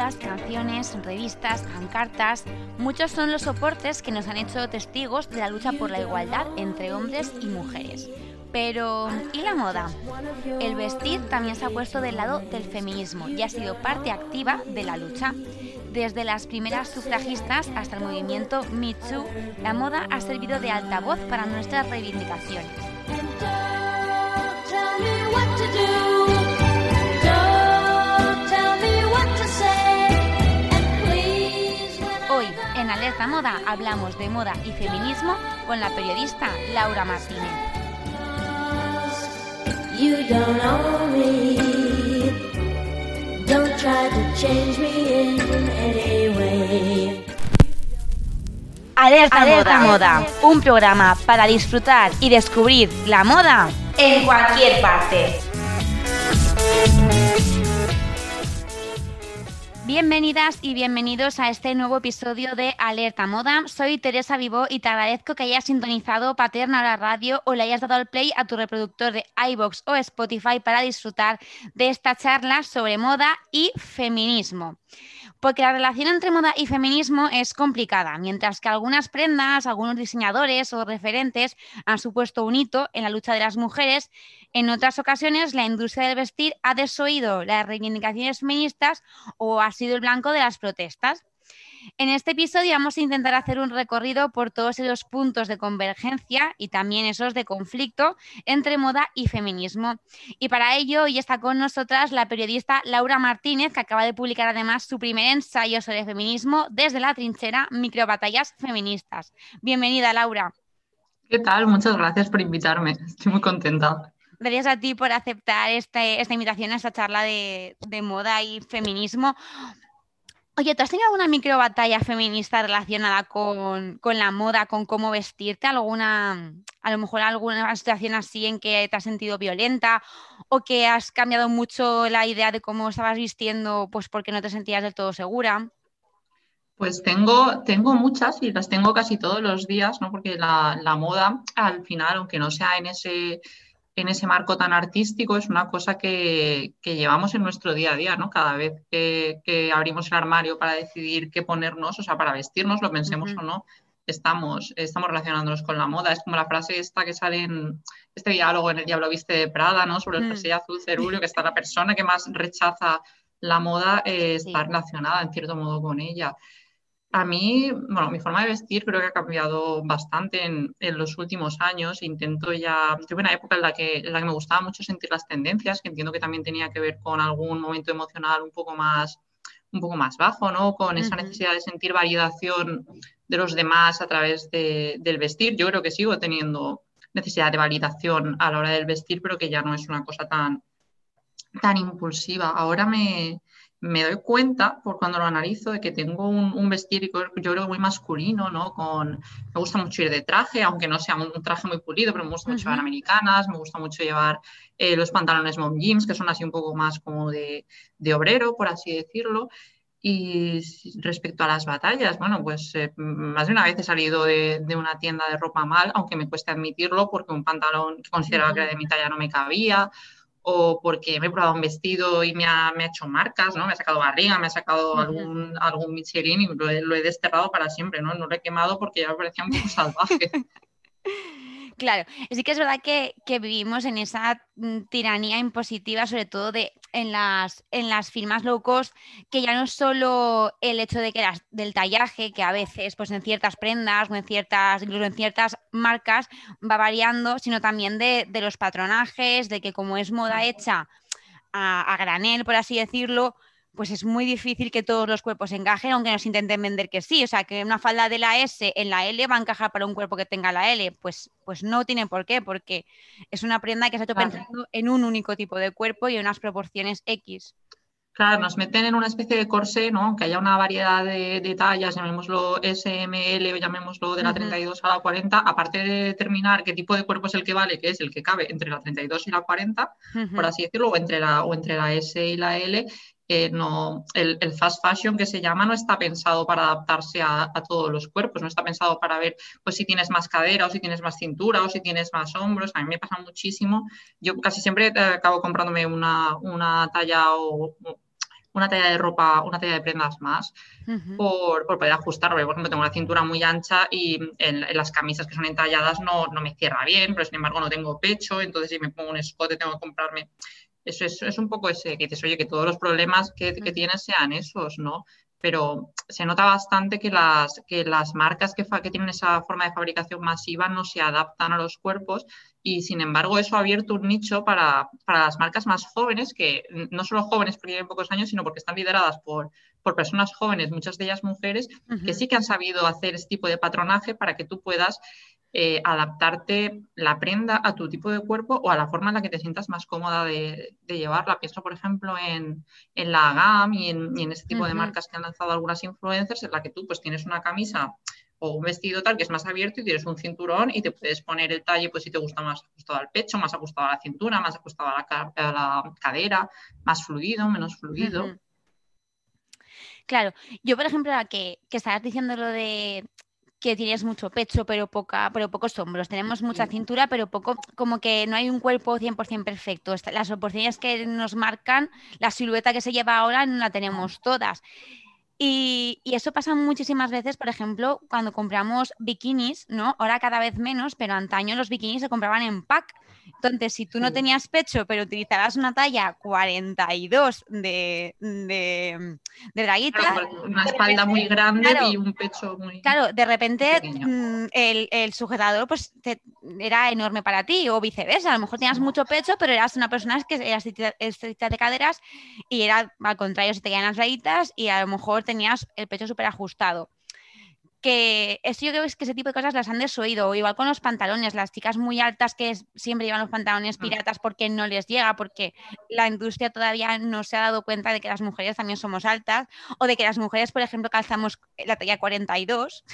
canciones, revistas, pancartas, muchos son los soportes que nos han hecho testigos de la lucha por la igualdad entre hombres y mujeres. Pero, ¿y la moda? El vestir también se ha puesto del lado del feminismo y ha sido parte activa de la lucha. Desde las primeras sufragistas hasta el movimiento Me Too, la moda ha servido de altavoz para nuestras reivindicaciones. Moda, hablamos de moda y feminismo con la periodista Laura Martínez. You don't own me. Don't try to change me in any way. Alerta, Alerta moda. moda, un programa para disfrutar y descubrir la moda en cualquier parte. Bienvenidas y bienvenidos a este nuevo episodio de Alerta Moda. Soy Teresa Vivo y te agradezco que hayas sintonizado Paterna la radio o le hayas dado al play a tu reproductor de iBox o Spotify para disfrutar de esta charla sobre moda y feminismo porque la relación entre moda y feminismo es complicada, mientras que algunas prendas, algunos diseñadores o referentes han supuesto un hito en la lucha de las mujeres, en otras ocasiones la industria del vestir ha desoído las reivindicaciones feministas o ha sido el blanco de las protestas. En este episodio vamos a intentar hacer un recorrido por todos esos puntos de convergencia y también esos de conflicto entre moda y feminismo. Y para ello hoy está con nosotras la periodista Laura Martínez, que acaba de publicar además su primer ensayo sobre feminismo desde la trinchera Microbatallas Feministas. Bienvenida, Laura. ¿Qué tal? Muchas gracias por invitarme. Estoy muy contenta. Gracias a ti por aceptar este, esta invitación a esta charla de, de moda y feminismo. Oye, ¿tú has tenido alguna micro batalla feminista relacionada con, la moda, con cómo vestirte? ¿Alguna, a lo mejor alguna situación así en que te has sentido violenta o que has cambiado mucho la idea de cómo estabas vistiendo pues porque no te sentías del todo segura? Pues tengo, tengo muchas y las tengo casi todos los días, ¿no? Porque la, la moda, al final, aunque no sea en ese en ese marco tan artístico es una cosa que, llevamos en nuestro día a día, ¿no? Cada vez que, abrimos el armario para decidir qué ponernos, o sea, para vestirnos, lo pensemos o no, estamos, estamos relacionándonos con la moda. Es como la frase esta que sale en este diálogo en El Diablo Viste de Prada, ¿no? Sobre el mm. jersey azul cerúleo, que está la persona que más rechaza la moda, eh, está relacionada en cierto modo con ella. A mí, bueno, mi forma de vestir creo que ha cambiado bastante en, los últimos años. Intento ya, tuve una época en la, que, en la que me gustaba mucho sentir las tendencias, que entiendo que también tenía que ver con algún momento emocional un poco más, un poco más bajo, ¿no? Con esa necesidad de sentir validación de los demás a través del vestir. Yo creo que sigo teniendo necesidad de validación a la hora del vestir, pero que ya no es una cosa tan, tan impulsiva. Ahora me, me doy cuenta, por cuando lo analizo, de que tengo un, vestir, yo creo, muy masculino, ¿no? Con, me gusta mucho ir de traje, aunque no sea un, traje muy pulido, pero me gusta mucho llevar americanas, me gusta mucho llevar eh, los pantalones mom jeans, que son así un poco más como de, obrero, por así decirlo. Y respecto a las batallas, bueno, pues eh, más de una vez he salido de, una tienda de ropa mal, aunque me cueste admitirlo, porque un pantalón que consideraba que era de mi talla no me cabía, o porque me he probado un vestido y me ha, me ha hecho marcas, ¿no? Me ha sacado barriga, me ha sacado algún, algún Michelin y lo he, lo he, desterrado para siempre, ¿no? No lo he quemado porque ya me parecía un poco salvaje. Claro, sí que es verdad que, vivimos en esa mm, tiranía impositiva, sobre todo de, en, las, en las firmas low cost, que ya no es solo el hecho de que del tallaje, que a veces pues en ciertas prendas o en ciertas, incluso en ciertas marcas va variando, sino también de, de los patronajes, de que como es moda hecha a, a granel, por así decirlo, pues es muy difícil que todos los cuerpos encajen, aunque nos intenten vender que sí. O sea, que una falda de la S en la L va a encajar para un cuerpo que tenga la L. Pues, pues no tiene por qué, porque es una prenda que se ha hecho pensando en un único tipo de cuerpo y en unas proporciones X. Claro, nos meten en una especie de corsé, ¿no? Aunque haya una variedad de, tallas, llamémoslo SML o llamémoslo de la 32 a la 40, aparte de determinar qué tipo de cuerpo es el que vale, que es el que cabe entre la 32 y la 40, por así decirlo, o entre la, o entre la S y la L, no, el, fast fashion que se llama no está pensado para adaptarse a, todos los cuerpos, no está pensado para ver pues, si tienes más cadera o si tienes más cintura o si tienes más hombros. A mí me pasa muchísimo. Yo casi siempre acabo comprándome una, talla o una talla de ropa, una talla de prendas más por, poder ajustarlo. Por ejemplo, tengo una cintura muy ancha y en, las camisas que son entalladas no, no, me cierra bien, pero sin embargo no tengo pecho, entonces si me pongo un escote tengo que comprarme. Eso es, es un poco ese que dices, oye, que todos los problemas que, que tienes sean esos, ¿no? pero se nota bastante que las, que las marcas que, que, tienen esa forma de fabricación masiva no se adaptan a los cuerpos y sin embargo eso ha abierto un nicho para, para las marcas más jóvenes, que no solo jóvenes porque tienen pocos años, sino porque están lideradas por, por personas jóvenes, muchas de ellas mujeres, que sí que han sabido hacer este tipo de patronaje para que tú puedas eh, adaptarte la prenda a tu tipo de cuerpo o a la forma en la que te sientas más cómoda de, llevarla. Pienso, por ejemplo, en, la GAM y en, y este tipo de marcas que han lanzado algunas influencers, en la que tú pues tienes una camisa o un vestido tal que es más abierto y tienes un cinturón y te puedes poner el talle pues si te gusta más ajustado al pecho, más ajustado a la cintura, más ajustado a la, cadera, más fluido, menos fluido. Claro, yo por ejemplo, la que, que estabas diciendo lo de que tienes mucho pecho, pero, poca, pero pocos hombros. Tenemos mucha cintura, pero poco, como que no hay un cuerpo 100% perfecto. Las oportunidades que nos marcan, la silueta que se lleva ahora, no la tenemos todas. Y, y, eso pasa muchísimas veces, por ejemplo, cuando compramos bikinis, ¿no? Ahora cada vez menos, pero antaño los bikinis se compraban en pack. Entonces, si tú no tenías pecho, pero utilizabas una talla 42 de, de, de draguita... una espalda muy grande y un pecho muy... Claro, de repente mm, el, el, sujetador pues era enorme para ti o viceversa. A lo mejor tenías mucho pecho, pero eras una persona que eras estricta de caderas y era al contrario, se te quedan las rayitas y a lo mejor tenías el pecho súper ajustado que eso yo creo que ese tipo de cosas las han desoído, igual con los pantalones, las chicas muy altas que siempre llevan los pantalones mm. piratas porque no les llega, porque la industria todavía no se ha dado cuenta de que las mujeres también somos altas, o de que las mujeres, por ejemplo, calzamos la talla 42.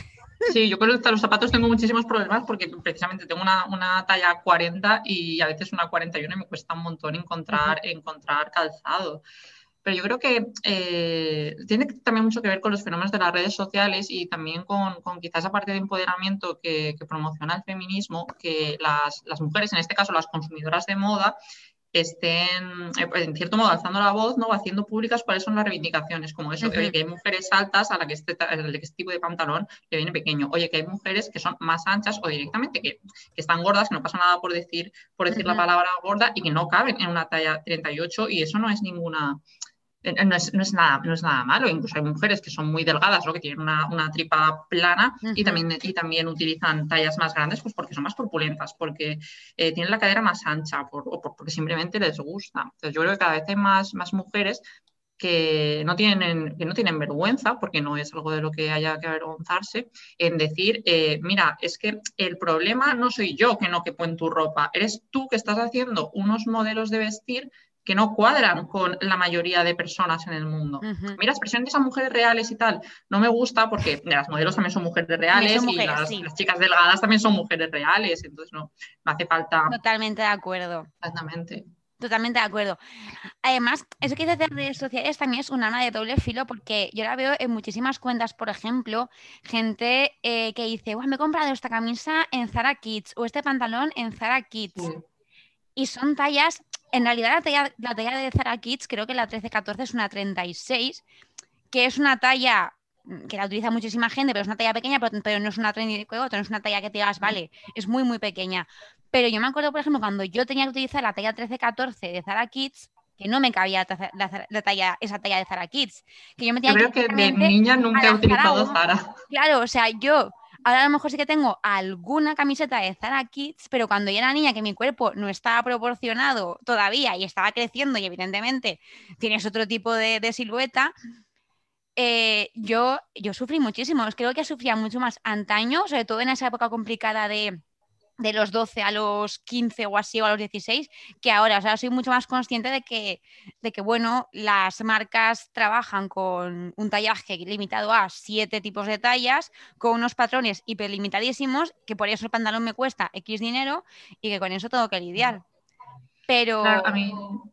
Sí, yo con los zapatos tengo muchísimos problemas porque precisamente tengo una, talla 40 y a veces una 41 y me cuesta un montón encontrar, encontrar calzado. Pero yo creo que eh, tiene también mucho que ver con los fenómenos de las redes sociales y también con, con quizás esa parte de empoderamiento que, promociona el feminismo, que las, las, mujeres, en este caso las consumidoras de moda, estén, eh, en cierto modo, alzando la voz, ¿no? haciendo públicas cuáles son las reivindicaciones, como eso, que hay mujeres altas a la que este, este, tipo de pantalón le viene pequeño, oye, que hay mujeres que son más anchas o directamente que, que están gordas, que no pasa nada por decir, por decir la palabra gorda y que no caben en una talla 38 y eso no es ninguna no es, no es, nada, no es nada malo. Incluso hay mujeres que son muy delgadas, ¿no? que tienen una, una tripa plana y, también, y también utilizan tallas más grandes pues porque son más corpulentas, porque eh, tienen la cadera más ancha o porque simplemente les gusta. Entonces yo creo que cada vez hay más, más mujeres que no, tienen, que no tienen vergüenza, porque no es algo de lo que haya que avergonzarse, en decir, eh, mira, es que el problema no soy yo que no quepo en tu ropa, eres tú que estás haciendo unos modelos de vestir que no cuadran con la mayoría de personas en el mundo. Mira, expresiones a mujeres reales y tal, no me gusta porque las modelos también son mujeres reales y las, chicas delgadas también son mujeres reales, entonces no, no hace falta... Totalmente de acuerdo. Exactamente. Totalmente de acuerdo. Además, eso que dices de redes sociales también es un arma de doble filo porque yo la veo en muchísimas cuentas, por ejemplo, gente eh, que dice, me he comprado esta camisa en Zara Kids o este pantalón en Zara Kids. Y son tallas en realidad la talla, la talla de Zara Kids, creo que la 13-14 es una 36, que es una talla mm, que la utiliza muchísima gente, pero es una talla pequeña, pero, no es una 34, no es una talla que te digas, vale, es muy, muy pequeña. Pero yo me acuerdo, por ejemplo, cuando yo tenía que utilizar la talla 13-14 de Zara Kids, que no me cabía la, talla, esa talla de Zara Kids. Que yo me tenía creo que, de niña nunca he utilizado Zara. Claro, o sea, yo Ahora a lo mejor sí que tengo alguna camiseta de Zara Kids, pero cuando yo era niña que mi cuerpo no estaba proporcionado todavía y estaba creciendo y evidentemente tienes otro tipo de, silueta, eh, yo, yo sufrí muchísimo. Creo que sufría mucho más antaño, sobre todo en esa época complicada de, de los 12 a los 15 o así o a los 16 que ahora. O sea, soy mucho más consciente de que, de que bueno, las marcas trabajan con un tallaje limitado a siete tipos de tallas, con unos patrones hiperlimitadísimos, que por eso el pantalón me cuesta X dinero y que con eso tengo que lidiar. Pero... a, mí,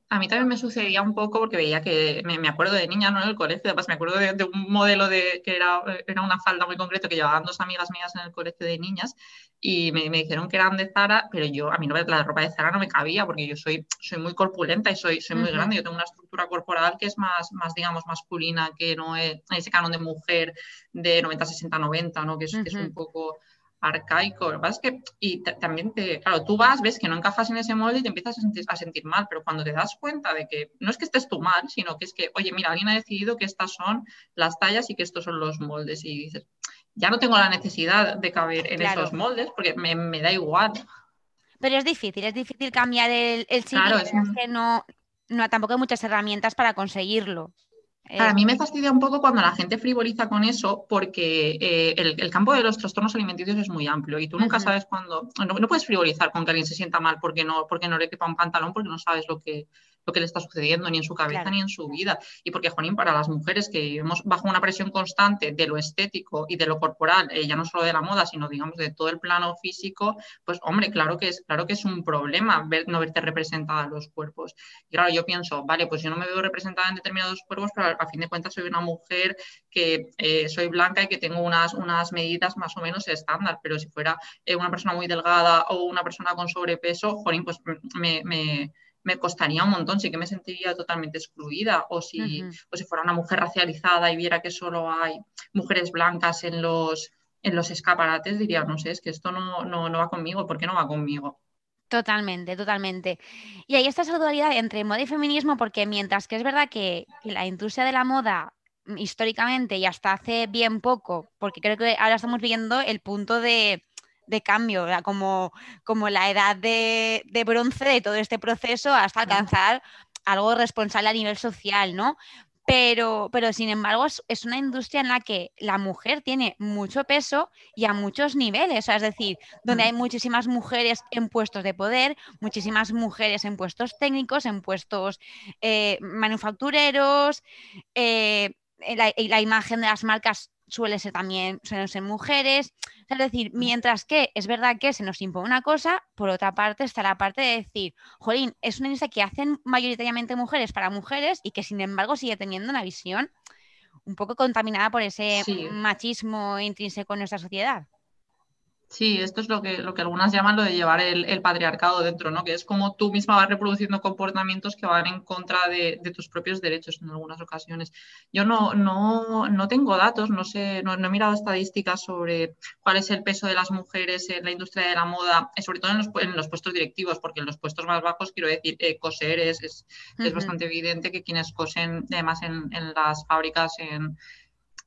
a mí también me sucedía un poco porque veía que, me, acuerdo de niña, ¿no? En el colegio, además me acuerdo de, un modelo de, que era, era una falda muy concreto que llevaban dos amigas mías en el colegio de niñas y me, me dijeron que eran de Zara, pero yo, a mí no, la ropa de Zara no me cabía porque yo soy, soy muy corpulenta y soy, soy muy grande, yo tengo una estructura corporal que es más, más digamos, masculina, que no es ese canon de mujer de 90, 60, 90, ¿no? que es, es un poco arcaico. Lo que pasa es que, y también te, claro, tú vas, ves que no encajas en ese molde y te empiezas a sentir, a sentir, mal, pero cuando te das cuenta de que no es que estés tú mal, sino que es que, oye, mira, alguien ha decidido que estas son las tallas y que estos son los moldes y dices, ya no tengo la necesidad de caber en esos moldes porque me, da igual. Pero es difícil, es difícil cambiar el, el claro, es que no, no, tampoco hay muchas herramientas para conseguirlo. A mí me fastidia un poco cuando la gente frivoliza con eso porque eh, el, campo de los trastornos alimenticios es muy amplio y tú nunca sabes cuándo, no, puedes frivolizar con que alguien se sienta mal porque no, porque no le quepa un pantalón porque no sabes lo que, lo que le está sucediendo ni en su cabeza ni en su vida. Y porque, Juanín, para las mujeres que vivimos bajo una presión constante de lo estético y de lo corporal, eh, ya no solo de la moda, sino digamos de todo el plano físico, pues hombre, claro que es, claro que es un problema ver, no verte representada en los cuerpos. Y claro, yo pienso, vale, pues yo no me veo representada en determinados cuerpos, pero a fin de cuentas soy una mujer que eh, soy blanca y que tengo unas, unas medidas más o menos estándar, pero si fuera eh, una persona muy delgada o una persona con sobrepeso, Juanín, pues me, me me costaría un montón, sí que me sentiría totalmente excluida. O si, si fuera una mujer racializada y viera que solo hay mujeres blancas en los, en los escaparates, diría, no sé, es que esto no, no, va conmigo, ¿por qué no va conmigo? Totalmente, totalmente. Y está esa dualidad entre moda y feminismo, porque mientras que es verdad que, que, la industria de la moda mm, históricamente y hasta hace bien poco, porque creo que ahora estamos viendo el punto de, de cambio, como, como la edad de, bronce de todo este proceso hasta alcanzar algo responsable a nivel social, ¿no? Pero, pero sin embargo es, una industria en la que la mujer tiene mucho peso y a muchos niveles, es decir, donde hay muchísimas mujeres en puestos de poder, muchísimas mujeres en puestos técnicos, en puestos eh, manufactureros, eh, la, la, imagen de las marcas suele ser también, suelen ser mujeres. Es decir, mientras que es verdad que se nos impone una cosa, por otra parte está la parte de decir, jolín, es una industria que hacen mayoritariamente mujeres para mujeres y que sin embargo sigue teniendo una visión un poco contaminada por ese machismo intrínseco en nuestra sociedad. Sí, esto es lo que, lo que algunas llaman lo de llevar el, patriarcado dentro, ¿no? Que es como tú misma vas reproduciendo comportamientos que van en contra de, tus propios derechos en algunas ocasiones. Yo no, no, no tengo datos, no sé, no, he mirado estadísticas sobre cuál es el peso de las mujeres en la industria de la moda, eh, sobre todo en los, en los puestos directivos, porque en los puestos más bajos, quiero decir, eh, coser es, es, es, bastante evidente que quienes cosen, además en, en las fábricas, en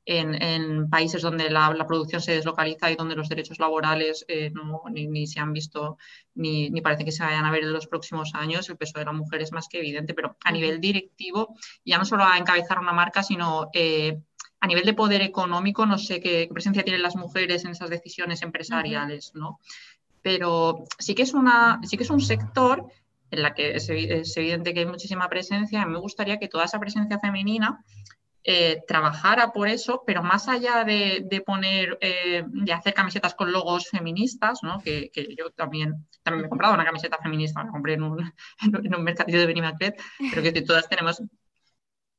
en, países donde la, producción se deslocaliza y donde los derechos laborales eh, no, ni, se han visto ni, parece que se vayan a ver en los próximos años, el peso de la mujer es más que evidente, pero a nivel directivo, ya no solo a encabezar una marca, sino eh, a nivel de poder económico, no sé qué, presencia tienen las mujeres en esas decisiones empresariales, ¿no? Pero sí que es, una, sí que es un sector en la que es, es evidente que hay muchísima presencia. Y me gustaría que toda esa presencia femenina eh, trabajara por eso, pero más allá de, poner, eh, de hacer camisetas con logos feministas, ¿no? que, yo también, también me he comprado una camiseta feminista, la compré en un, en un mercadillo de Benimaclet, pero que todas tenemos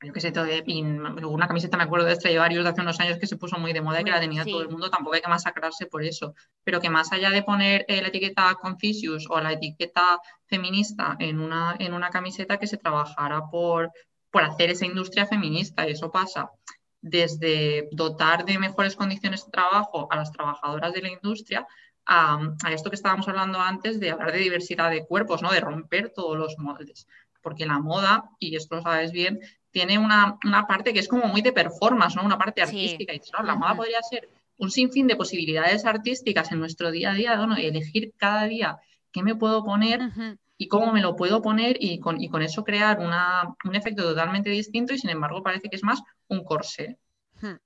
yo qué sé, todo de, una camiseta me acuerdo de varios de hace unos años que se puso muy de moda y que la tenía todo el mundo, tampoco hay que masacrarse por eso, pero que más allá de poner eh, la etiqueta Confucius o la etiqueta feminista en una, en una camiseta que se trabajara por, por hacer esa industria feminista. Y eso pasa desde dotar de mejores condiciones de trabajo a las trabajadoras de la industria a, esto que estábamos hablando antes de hablar de diversidad de cuerpos, ¿no? de romper todos los moldes. Porque la moda, y esto lo sabes bien, tiene una, parte que es como muy de performance, ¿no? una parte artística. Y la moda podría ser un sinfín de posibilidades artísticas en nuestro día a día, ¿no? y elegir cada día qué me puedo poner y cómo me lo puedo poner y con, y con eso crear un efecto totalmente distinto y sin embargo parece que es más un corsé. Hmm.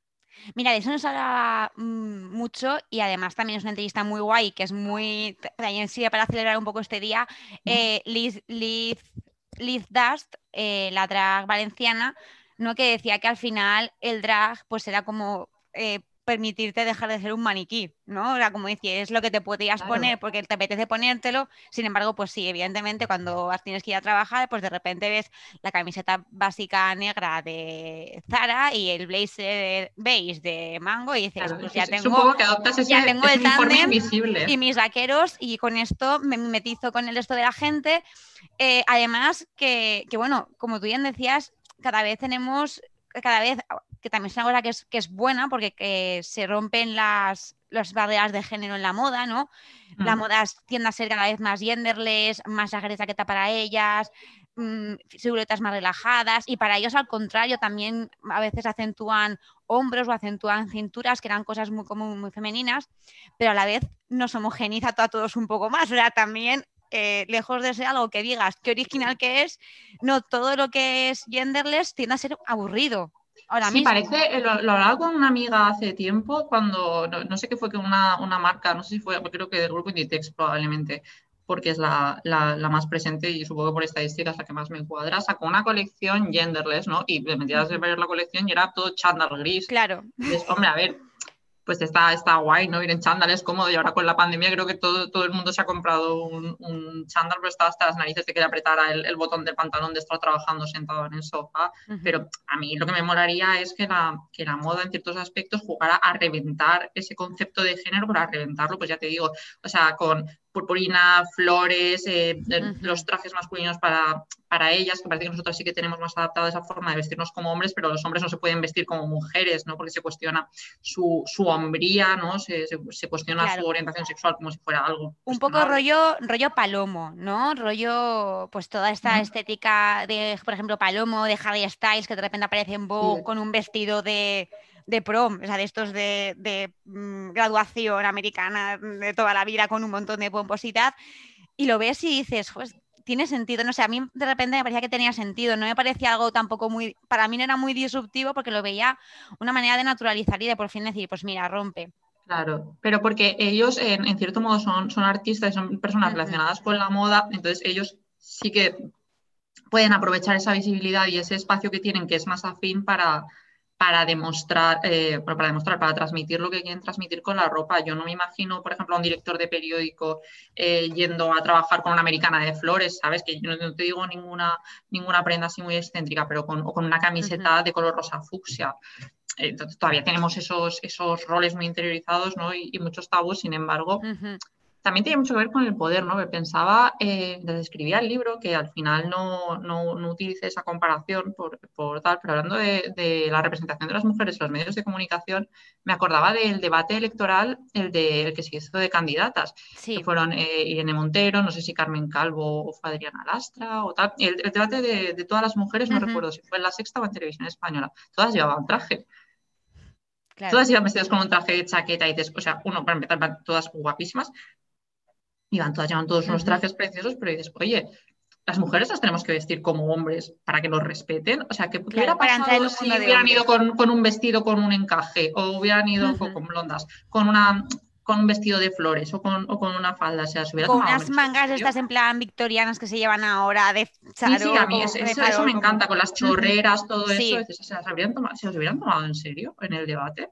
Mira, de eso nos habla mm, mucho y además también es una entrevista muy guay, que es muy, también sí para celebrar un poco este día, eh, Liz, Liz, Liz, Dust, eh, la drag valenciana, ¿no? que decía que al final el drag pues era como eh, permitirte dejar de ser un maniquí, ¿no? O sea, como decía, es lo que te podías poner porque te apetece ponértelo, sin embargo, pues sí, evidentemente cuando tienes que ir a trabajar, pues de repente ves la camiseta básica negra de Zara y el blazer beige de Mango y dices, pues ya tengo, que adoptas ese, ya tengo el invisible. y mis vaqueros y con esto me mimetizo con el resto de la gente. Eh, además que, que, bueno, como tú bien decías, cada vez tenemos cada vez que también es una cosa que es, que es buena porque que se rompen las, las barreras de género en la moda, ¿no? La moda tiende a ser cada vez más genderless, más agresiva que para ellas, mmm, siluetas más relajadas y para ellos al contrario también a veces acentúan hombros o acentúan cinturas que eran cosas muy, como muy femeninas, pero a la vez nos homogeniza a todos un poco más, o sea, también eh, lejos de ser algo que digas qué original que es, no todo lo que es genderless tiende a ser aburrido sí, parece, eh, lo, hablaba con una amiga hace tiempo, cuando, no, sé qué fue que una, una, marca, no sé si fue, creo que del grupo Inditex probablemente, porque es la, la, más presente y supongo que por estadísticas la que más me cuadra, sacó una colección genderless, ¿no? Y me metías a ver la colección y era todo chándal gris. Claro. hombre, a ver, pues está, está guay, ¿no? Ir en chándal es cómodo y ahora con la pandemia creo que todo, todo el mundo se ha comprado un, un chándal, pero estaba hasta las narices de que le apretara el, el, botón del pantalón de estar trabajando sentado en el sofá. Pero a mí lo que me molaría es que la, que la moda en ciertos aspectos jugara a reventar ese concepto de género, para reventarlo, pues ya te digo, o sea, con purpurina, flores, eh, los trajes masculinos para, para ellas, que parece que nosotros sí que tenemos más adaptada esa forma de vestirnos como hombres, pero los hombres no se pueden vestir como mujeres, ¿no? Porque se cuestiona su, su hombría, ¿no? Se, se, cuestiona su orientación sexual como si fuera algo. Un poco rollo, rollo palomo, ¿no? Rollo, pues toda esta estética de, por ejemplo, palomo, de Harry Styles, que de repente aparece en Vogue con un vestido de de prom, o sea, de estos de, mm, graduación americana de toda la vida con un montón de pomposidad, y lo ves y dices, pues tiene sentido, no sé, a mí de repente me parecía que tenía sentido, no me parecía algo tampoco muy, para mí no era muy disruptivo porque lo veía una manera de naturalizar y de por fin decir, pues mira, rompe. Claro, pero porque ellos en, cierto modo son, son artistas, son personas relacionadas con la moda, entonces ellos sí que pueden aprovechar esa visibilidad y ese espacio que tienen que es más afín para, para demostrar, eh, para demostrar, para transmitir lo que quieren transmitir con la ropa. Yo no me imagino, por ejemplo, a un director de periódico eh, yendo a trabajar con una americana de flores, ¿sabes? Que yo no, te digo ninguna, ninguna prenda así muy excéntrica, pero con, o con una camiseta de color rosa fucsia. Entonces, todavía tenemos esos, esos roles muy interiorizados ¿no? y, muchos tabús, sin embargo, también tiene mucho que ver con el poder, ¿no? Pensaba, eh, desde escribía el libro, que al final no, no, no utilicé esa comparación por, por, tal, pero hablando de, de, la representación de las mujeres en los medios de comunicación, me acordaba del debate electoral, el, de, el que se hizo de candidatas, que fueron eh, Irene Montero, no sé si Carmen Calvo o Adriana Lastra o tal. El, el debate de, de, todas las mujeres, no recuerdo si fue en la sexta o en televisión española, todas llevaban traje. Todas iban vestidas con un traje de chaqueta y dices, o sea, uno, para empezar, todas guapísimas, iban todas, llevan todos unos trajes preciosos, pero dices, oye, las mujeres las tenemos que vestir como hombres para que nos respeten. O sea, ¿qué, hubiera pasado si hubieran ido con, un vestido con un encaje o hubieran ido con, blondas, con una con un vestido de flores o con, una falda? O sea, se hubiera con unas mangas estas en plan victorianas que se llevan ahora de Sí, sí, a mí eso, me encanta, con las chorreras, todo eso. O sea, ¿se, ¿se los hubieran tomado en serio en el debate?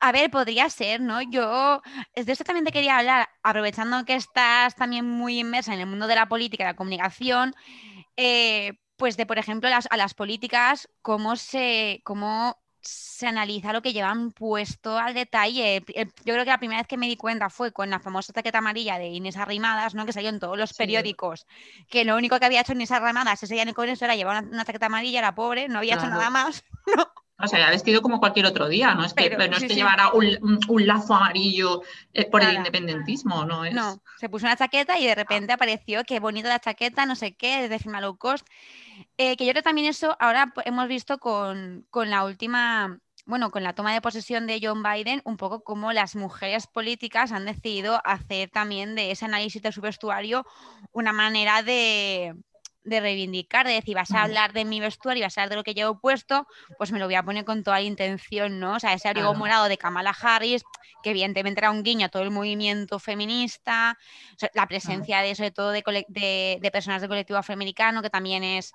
A ver, podría ser, ¿no? Yo de esto también te quería hablar, aprovechando que estás también muy inmersa en el mundo de la política y la comunicación, eh, pues de, por ejemplo, a las políticas, cómo se, cómo se analiza lo que llevan puesto al detalle. Yo creo que la primera vez que me di cuenta fue con la famosa chaqueta amarilla de Inés Arrimadas, ¿no? que salió en todos los periódicos, que lo único que había hecho Inés Arrimadas ese día con eso era llevar una, chaqueta amarilla, era pobre, no había hecho nada más. ¿no? O sea, ha vestido como cualquier otro día, no es que, no es que llevara un, lazo amarillo eh, por el independentismo, no es. No, se puso una chaqueta y de repente apareció, qué bonita la chaqueta, no sé qué, de firma low cost. Eh, que yo creo también eso ahora hemos visto con, con la última, bueno, con la toma de posesión de John Biden, un poco como las mujeres políticas han decidido hacer también de ese análisis de su vestuario una manera de, de reivindicar, de decir, vas a hablar de mi vestuario, vas a hablar de lo que llevo puesto, pues me lo voy a poner con toda la intención, ¿no? O sea, ese abrigo morado de Kamala Harris, que evidentemente era un guiño a todo el movimiento feminista, la presencia de, sobre todo, de, de, personas del colectivo afroamericano, que también es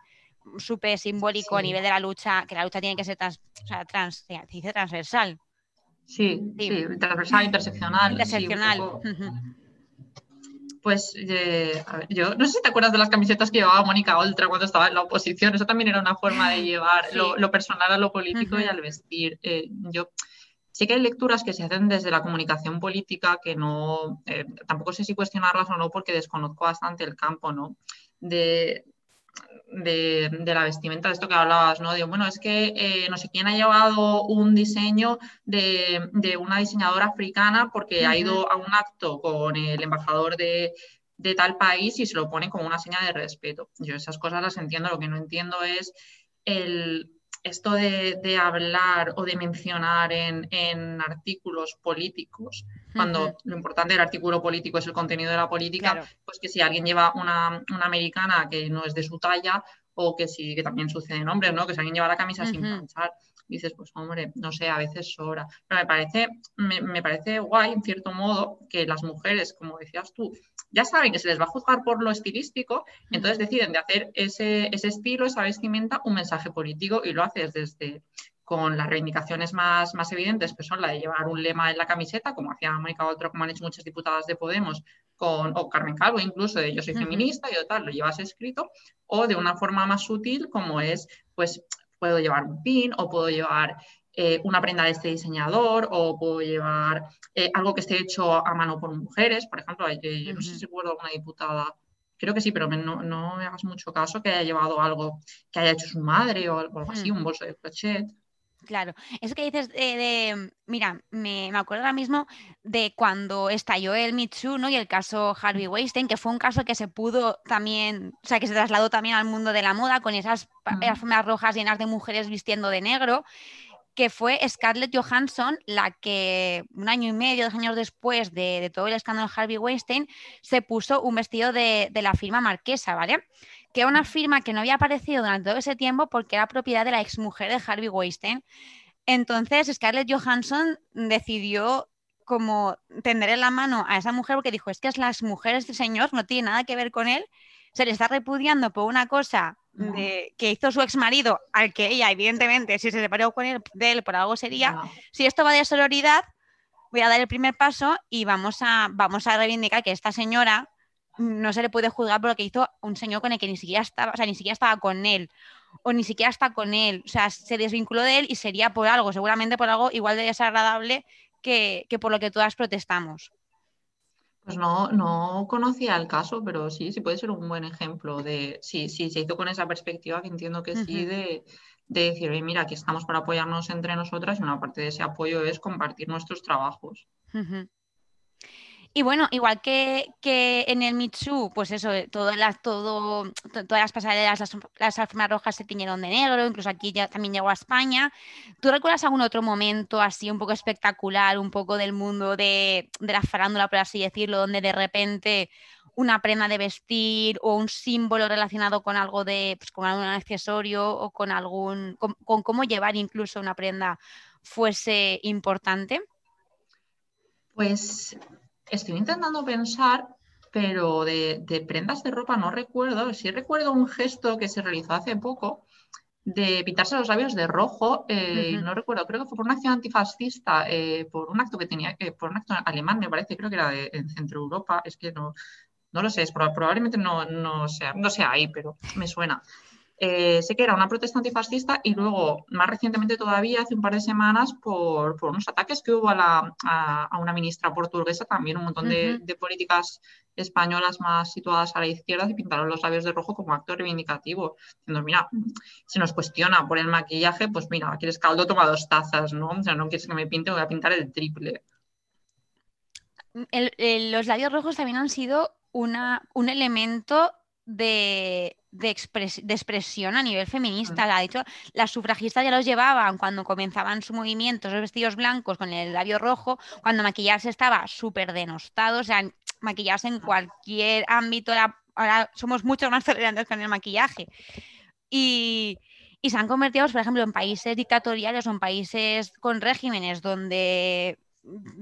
súper simbólico a nivel de la lucha, que la lucha tiene que ser trans, o sea, trans, se dice transversal. Sí, sí, transversal, interseccional. Interseccional. Pues eh, a ver, yo no sé si te acuerdas de las camisetas que llevaba Mónica Oltra cuando estaba en la oposición. Eso también era una forma de llevar lo, personal a lo político y al vestir. Eh, yo sí que hay lecturas que se hacen desde la comunicación política que no, eh, tampoco sé si cuestionarlas o no porque desconozco bastante el campo, ¿no? De, de, la vestimenta, de esto que hablabas, ¿no? De, bueno, es que eh, no sé quién ha llevado un diseño de, una diseñadora africana porque ha ido a un acto con el embajador de, tal país y se lo pone como una señal de respeto. Yo esas cosas las entiendo, lo que no entiendo es el, esto de, hablar o de mencionar en, artículos políticos, cuando lo importante del artículo político es el contenido de la política, pues que si alguien lleva una, americana que no es de su talla, o que sí, que también sucede en hombres, ¿no? Que si alguien lleva la camisa sin manchar, dices, pues hombre, no sé, a veces sobra. Pero me parece, me, parece guay, en cierto modo, que las mujeres, como decías tú, ya saben que se les va a juzgar por lo estilístico, entonces deciden de hacer ese, ese estilo, esa vestimenta, un mensaje político y lo haces desde con las reivindicaciones más, más evidentes, que son la de llevar un lema en la camiseta, como hacía Mónica Otro, como han hecho muchas diputadas de Podemos, con, o Carmen Calvo incluso, de yo soy feminista y tal, lo llevas escrito, o de una forma más sutil, como es, pues puedo llevar un pin o puedo llevar eh, una prenda de este diseñador o puedo llevar eh, algo que esté hecho a mano por mujeres, por ejemplo, yo no sé si recuerdo alguna diputada, creo que sí, pero no, me hagas mucho caso que haya llevado algo que haya hecho su madre o algo así, un bolso de crochet. Claro, eso que dices de, mira, me, acuerdo ahora mismo de cuando estalló el Me ¿no? Y el caso Harvey Weinstein, que fue un caso que se pudo también, o sea, que se trasladó también al mundo de la moda con esas alfombras rojas llenas de mujeres vistiendo de negro, que fue Scarlett Johansson la que un año y medio, dos años después de, todo el escándalo Harvey Weinstein, se puso un vestido de, de la firma Marquesa, ¿vale? que era una firma que no había aparecido durante todo ese tiempo porque era propiedad de la exmujer de Harvey Weinstein. Entonces Scarlett Johansson decidió como tenderle la mano a esa mujer porque dijo, es que es las mujeres de señor, no tiene nada que ver con él, se le está repudiando por una cosa que hizo su ex marido, al que ella, evidentemente, si se separó con él, de él por algo sería, si esto va de sororidad, voy a dar el primer paso y vamos a, vamos a reivindicar que esta señora no se le puede juzgar por lo que hizo un señor con el que ni siquiera estaba, o sea, ni siquiera estaba con él, o ni siquiera está con él, o sea, se desvinculó de él y sería por algo, seguramente por algo igual de desagradable que, por lo que todas protestamos. Pues no, no conocía el caso, pero sí, sí puede ser un buen ejemplo de, sí, sí, se hizo con esa perspectiva que entiendo que sí, de, decir, oye, mira, aquí estamos para apoyarnos entre nosotras y una parte de ese apoyo es compartir nuestros trabajos. Y bueno, igual que, en el Mitsu, pues eso, eh, todas las, todo, todas las pasarelas, las, las, alfombras rojas se tiñeron de negro, incluso aquí ya, también llegó a España. ¿Tú recuerdas algún otro momento así un poco espectacular, un poco del mundo de, la farándula, por así decirlo, donde de repente una prenda de vestir o un símbolo relacionado con algo de, pues con algún accesorio o con algún, con cómo llevar incluso una prenda fuese importante? Pues Estoy intentando pensar, pero de, prendas de ropa no recuerdo. Sí recuerdo un gesto que se realizó hace poco de pintarse los labios de rojo, eh, no recuerdo, creo que fue por una acción antifascista, eh, por un acto que tenía, eh, por un acto alemán, me parece, creo que era de, en Centro Europa, es que no, no lo sé, probablemente no, no, sea, no sea ahí, pero me suena. Eh, sé que era una protesta antifascista y luego, más recientemente todavía, hace un par de semanas, por, unos ataques que hubo a, una ministra portuguesa, también un montón de, políticas españolas más situadas a la izquierda y pintaron los labios de rojo como acto reivindicativo, diciendo, mira, se nos cuestiona por el maquillaje, pues mira, quieres caldo, toma dos tazas, ¿no? O sea, no quieres que me pinte, voy a pintar el triple. los labios rojos también han sido una, un elemento de, de, expresión a nivel feminista. La, dicho, las sufragistas ya los llevaban cuando comenzaban su movimiento, esos vestidos blancos con el labio rojo, cuando maquillarse estaba súper denostado, o sea, maquillarse en cualquier ámbito, ahora somos mucho más tolerantes con el maquillaje. Y, y se han convertido, por ejemplo, en países dictatoriales o en países con regímenes donde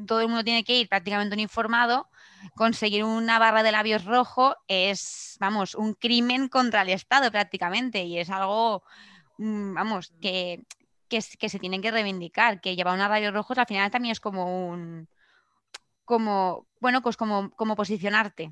todo el mundo tiene que ir prácticamente uniformado, conseguir una barra de labios rojo es, vamos, un crimen contra el Estado prácticamente y es algo, mm, vamos, que, que, que se tienen que reivindicar, que llevar unos rayos rojos al final también es como un, como, bueno, pues como, como posicionarte.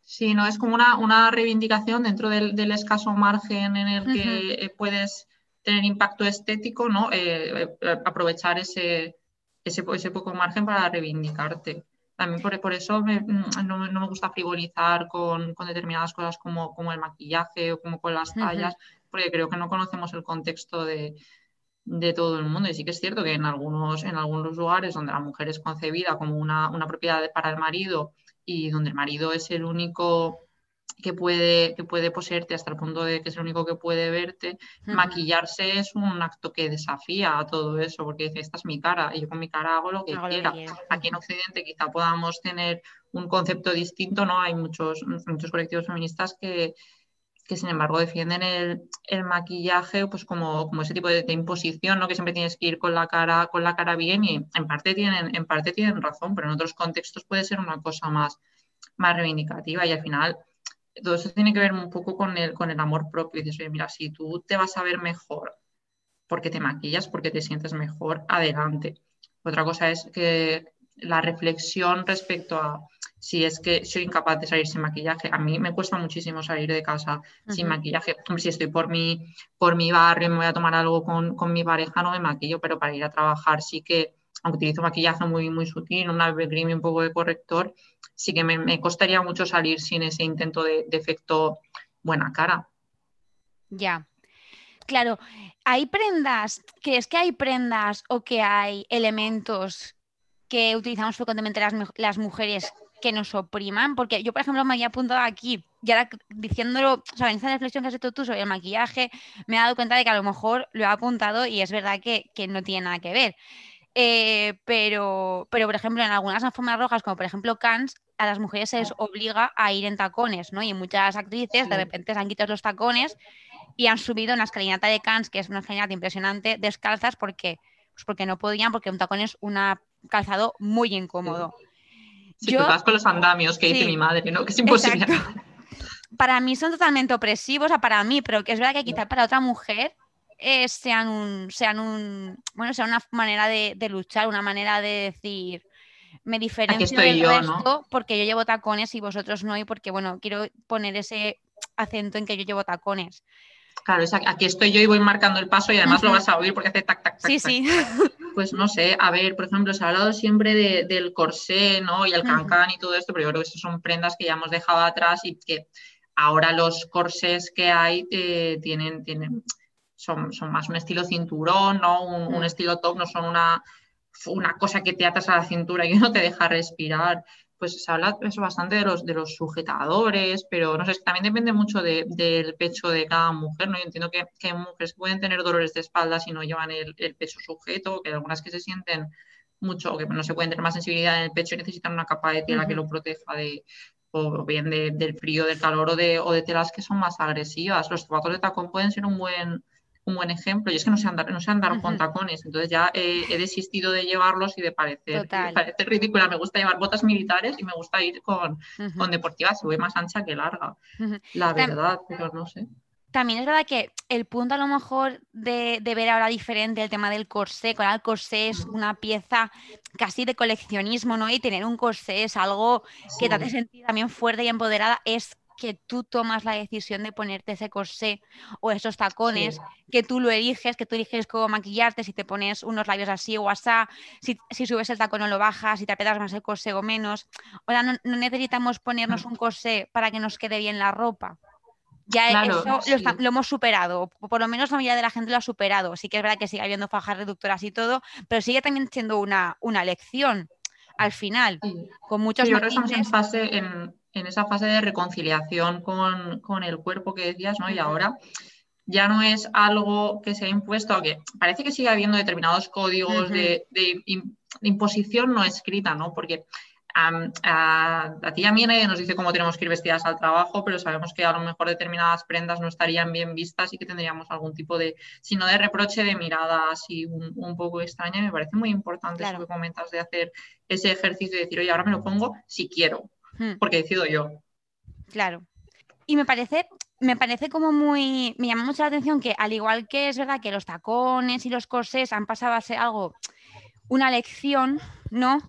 Sí, no, es como una, una reivindicación dentro del, escaso margen en el que eh, puedes tener impacto estético, ¿no? Eh, eh, aprovechar ese, ese, ese, poco margen para reivindicarte. También por, por eso mm, no, me gusta frivolizar con, determinadas cosas como, como, el maquillaje o como con las tallas, porque creo que no conocemos el contexto de, de, todo el mundo. Y sí que es cierto que en algunos, en algunos lugares donde la mujer es concebida como una, una propiedad para el marido, y donde el marido es el único que puede, que puede poseerte hasta el punto de que es el único que puede verte, maquillarse es un acto que desafía a todo eso, porque dice, esta es mi cara y yo con mi cara hago lo que quiera. Aquí en Occidente quizá podamos tener un concepto distinto, ¿no? Hay muchos, muchos colectivos feministas que, que sin embargo defienden el, maquillaje pues como, como, ese tipo de, imposición, ¿no? que siempre tienes que ir con la cara, con la cara bien y en parte tienen, en parte tienen razón, pero en otros contextos puede ser una cosa más, más reivindicativa y al final todo eso tiene que ver un poco con el, con el amor propio. Y dices, oye, mira, si tú te vas a ver mejor porque te maquillas, porque te sientes mejor, adelante. Otra cosa es que la reflexión respecto a si es que soy incapaz de salir sin maquillaje. A mí me cuesta muchísimo salir de casa sin maquillaje. Si estoy por mi, por mi barrio y me voy a tomar algo con, mi pareja, no me maquillo, pero para ir a trabajar sí que, aunque utilizo maquillaje muy, muy sutil, una BB cream y un poco de corrector, sí que me, costaría mucho salir sin ese intento de, efecto buena cara. Ya. Claro, hay prendas, ¿crees que hay prendas o que hay elementos que utilizamos frecuentemente las, mujeres que nos opriman, porque yo, por ejemplo, me había apuntado aquí y ahora diciéndolo, o sea, en esta reflexión que has hecho tú sobre el maquillaje, me he dado cuenta de que a lo mejor lo he apuntado y es verdad que, no tiene nada que ver. Eh, pero, pero, por ejemplo, en algunas alfombras rojas, como por ejemplo Cannes, a las mujeres se les obliga a ir en tacones, ¿no? Y muchas actrices de repente se han quitado los tacones y han subido en la escalinata de Cannes, que es una escalinata impresionante, descalzas porque, pues porque no podían, porque un tacón es un calzado muy incómodo. Si yo, vas con los andamios que dice mi madre, ¿no? Que es imposible. Para mí son totalmente opresivos, o para mí, pero que es verdad que quizá para otra mujer eh, sean un, sean un, bueno, sea una manera de, luchar, una manera de decir, me diferencio del yo, resto porque yo llevo tacones y vosotros no, y porque, bueno, quiero poner ese acento en que yo llevo tacones. Claro, aquí estoy yo y voy marcando el paso y además lo vas a oír porque hace tac, tac, tac. Sí, sí. Pues no sé, a ver, por ejemplo, se ha hablado siempre del corsé, ¿no? Y el cancán y todo esto, pero yo creo que esas son prendas que ya hemos dejado atrás y que ahora los corsés que hay eh, tienen, tienen son, son, más un estilo cinturón, ¿no? Un, estilo top, no son una, una cosa que te atas a la cintura y que no te deja respirar pues se habla eso bastante de los, de los sujetadores, pero no sé, también depende mucho del pecho de cada mujer, ¿no? Yo entiendo que, que, mujeres pueden tener dolores de espalda si no llevan el, pecho sujeto, que hay algunas que se sienten mucho, o que no se pueden tener más sensibilidad en el pecho y necesitan una capa de tela que lo proteja de o bien del frío, del calor o de, o de telas que son más agresivas. Los zapatos de tacón pueden ser un buen un buen ejemplo. Y es que no sé andar, no sé andar con tacones, entonces ya he desistido de llevarlos y de parecer, parece ridícula. Me gusta llevar botas militares y me gusta ir con, con deportivas, se ve más ancha que larga, la verdad, pero no sé. También es verdad que el punto a lo mejor de, ver ahora diferente el tema del corsé, con el corsé es una pieza casi de coleccionismo, ¿no? Y tener un corsé es algo que te hace sentir también fuerte y empoderada, es que tú tomas la decisión de ponerte ese corsé o esos tacones, que tú lo eliges, que tú eliges cómo maquillarte, si te pones unos labios así o así, si, subes el tacón o lo bajas, si te apretas más el corsé o menos. O sea, no, necesitamos ponernos un corsé para que nos quede bien la ropa. Ya eso lo, hemos superado, por lo menos la mayoría de la gente lo ha superado. Sí que es verdad que sigue habiendo fajas reductoras y todo, pero sigue también siendo una, una lección al final, con muchos Yo en fase, en, en esa fase de reconciliación con, el cuerpo que decías, ¿no? Y ahora ya no es algo que se ha impuesto, aunque parece que sigue habiendo determinados códigos de, imposición no escrita, ¿no? Porque a, ti y a mí nos dice cómo tenemos que ir vestidas al trabajo, pero sabemos que a lo mejor determinadas prendas no estarían bien vistas y que tendríamos algún tipo de, sino de reproche de mirada así un, poco extraña. Me parece muy importante eso que comentas de hacer ese ejercicio de decir, oye, ahora me lo pongo si quiero, Hmm. porque decido yo. Claro. Y me parece, me parece como muy, me llama mucho la atención que al igual que es verdad que los tacones y los corsés han pasado a ser algo, una lección, ¿no?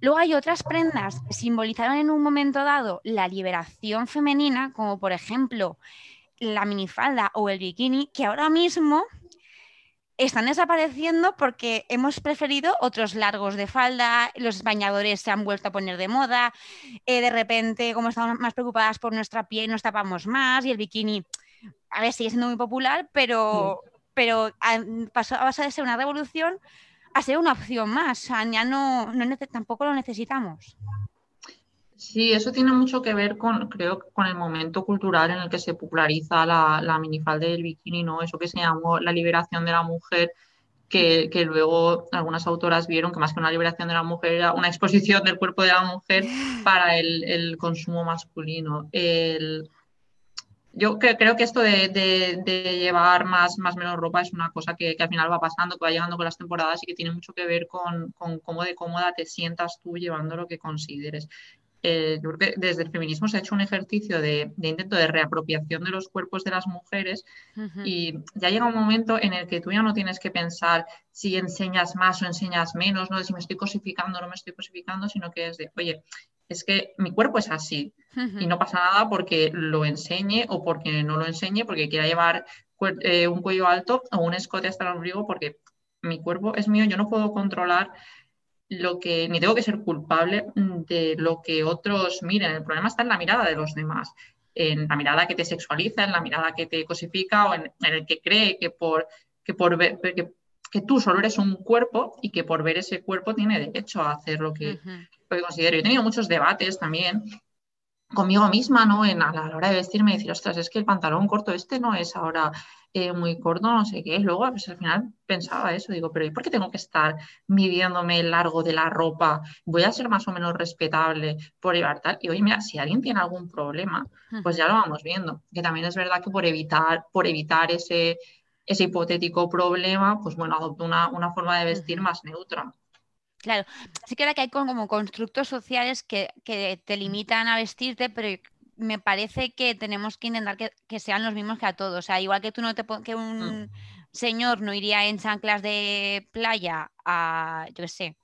Luego hay otras prendas que simbolizaron en un momento dado la liberación femenina, como por ejemplo la minifalda o el bikini, que ahora mismo están desapareciendo porque hemos preferido otros largos de falda, los bañadores se han vuelto a poner de moda, eh, de repente como estamos más preocupadas por nuestra piel nos tapamos más y el bikini, a ver, sigue siendo muy popular, pero, pero pasó, a base de ser una revolución a ser una opción más, ya no, no tampoco lo necesitamos. Sí, eso tiene mucho que ver con, creo, con el momento cultural en el que se populariza la, la minifalda del bikini, ¿no? Eso que se llamó la liberación de la mujer, que, que, luego algunas autoras vieron que más que una liberación de la mujer era una exposición del cuerpo de la mujer para el, el consumo masculino. El, yo creo que esto de, de, llevar más, más menos ropa es una cosa que, que, al final va pasando, que va llegando con las temporadas y que tiene mucho que ver con, con cómo de cómoda te sientas tú llevando lo que consideres. Eh, yo creo que desde el feminismo se ha hecho un ejercicio de, intento de reapropiación de los cuerpos de las mujeres y ya llega un momento en el que tú ya no tienes que pensar si enseñas más o enseñas menos, no de si me estoy cosificando o no me estoy cosificando, sino que es de, oye, es que mi cuerpo es así y no pasa nada porque lo enseñe o porque no lo enseñe, porque quiera llevar eh, un cuello alto o un escote hasta el ombligo, porque mi cuerpo es mío, yo no puedo controlar lo que, ni tengo que ser culpable de lo que otros miren. El problema está en la mirada de los demás, en la mirada que te sexualiza, en la mirada que te cosifica o en, el que cree que por, que por ver, que, que, tú solo eres un cuerpo y que por ver ese cuerpo tiene derecho a hacer lo que, lo que considero. Yo he tenido muchos debates también conmigo misma, ¿no? En, a la hora de vestirme y decir, ostras, es que el pantalón corto este no es ahora eh, muy corto, no sé qué. Luego, pues al final pensaba eso, digo, pero ¿y por qué tengo que estar midiéndome el largo de la ropa? Voy a ser más o menos respetable por llevar tal. Y oye, mira, si alguien tiene algún problema, pues ya lo vamos viendo. Que también es verdad que por evitar, por evitar ese, ese hipotético problema, pues bueno, adopto una, una forma de vestir más neutra. Claro, sí que ahora que hay como constructos sociales que, que, te limitan a vestirte, pero me parece que tenemos que intentar que, sean los mismos que a todos. O sea, igual que tú no te que un mm. señor no iría en chanclas de playa a, yo qué sé,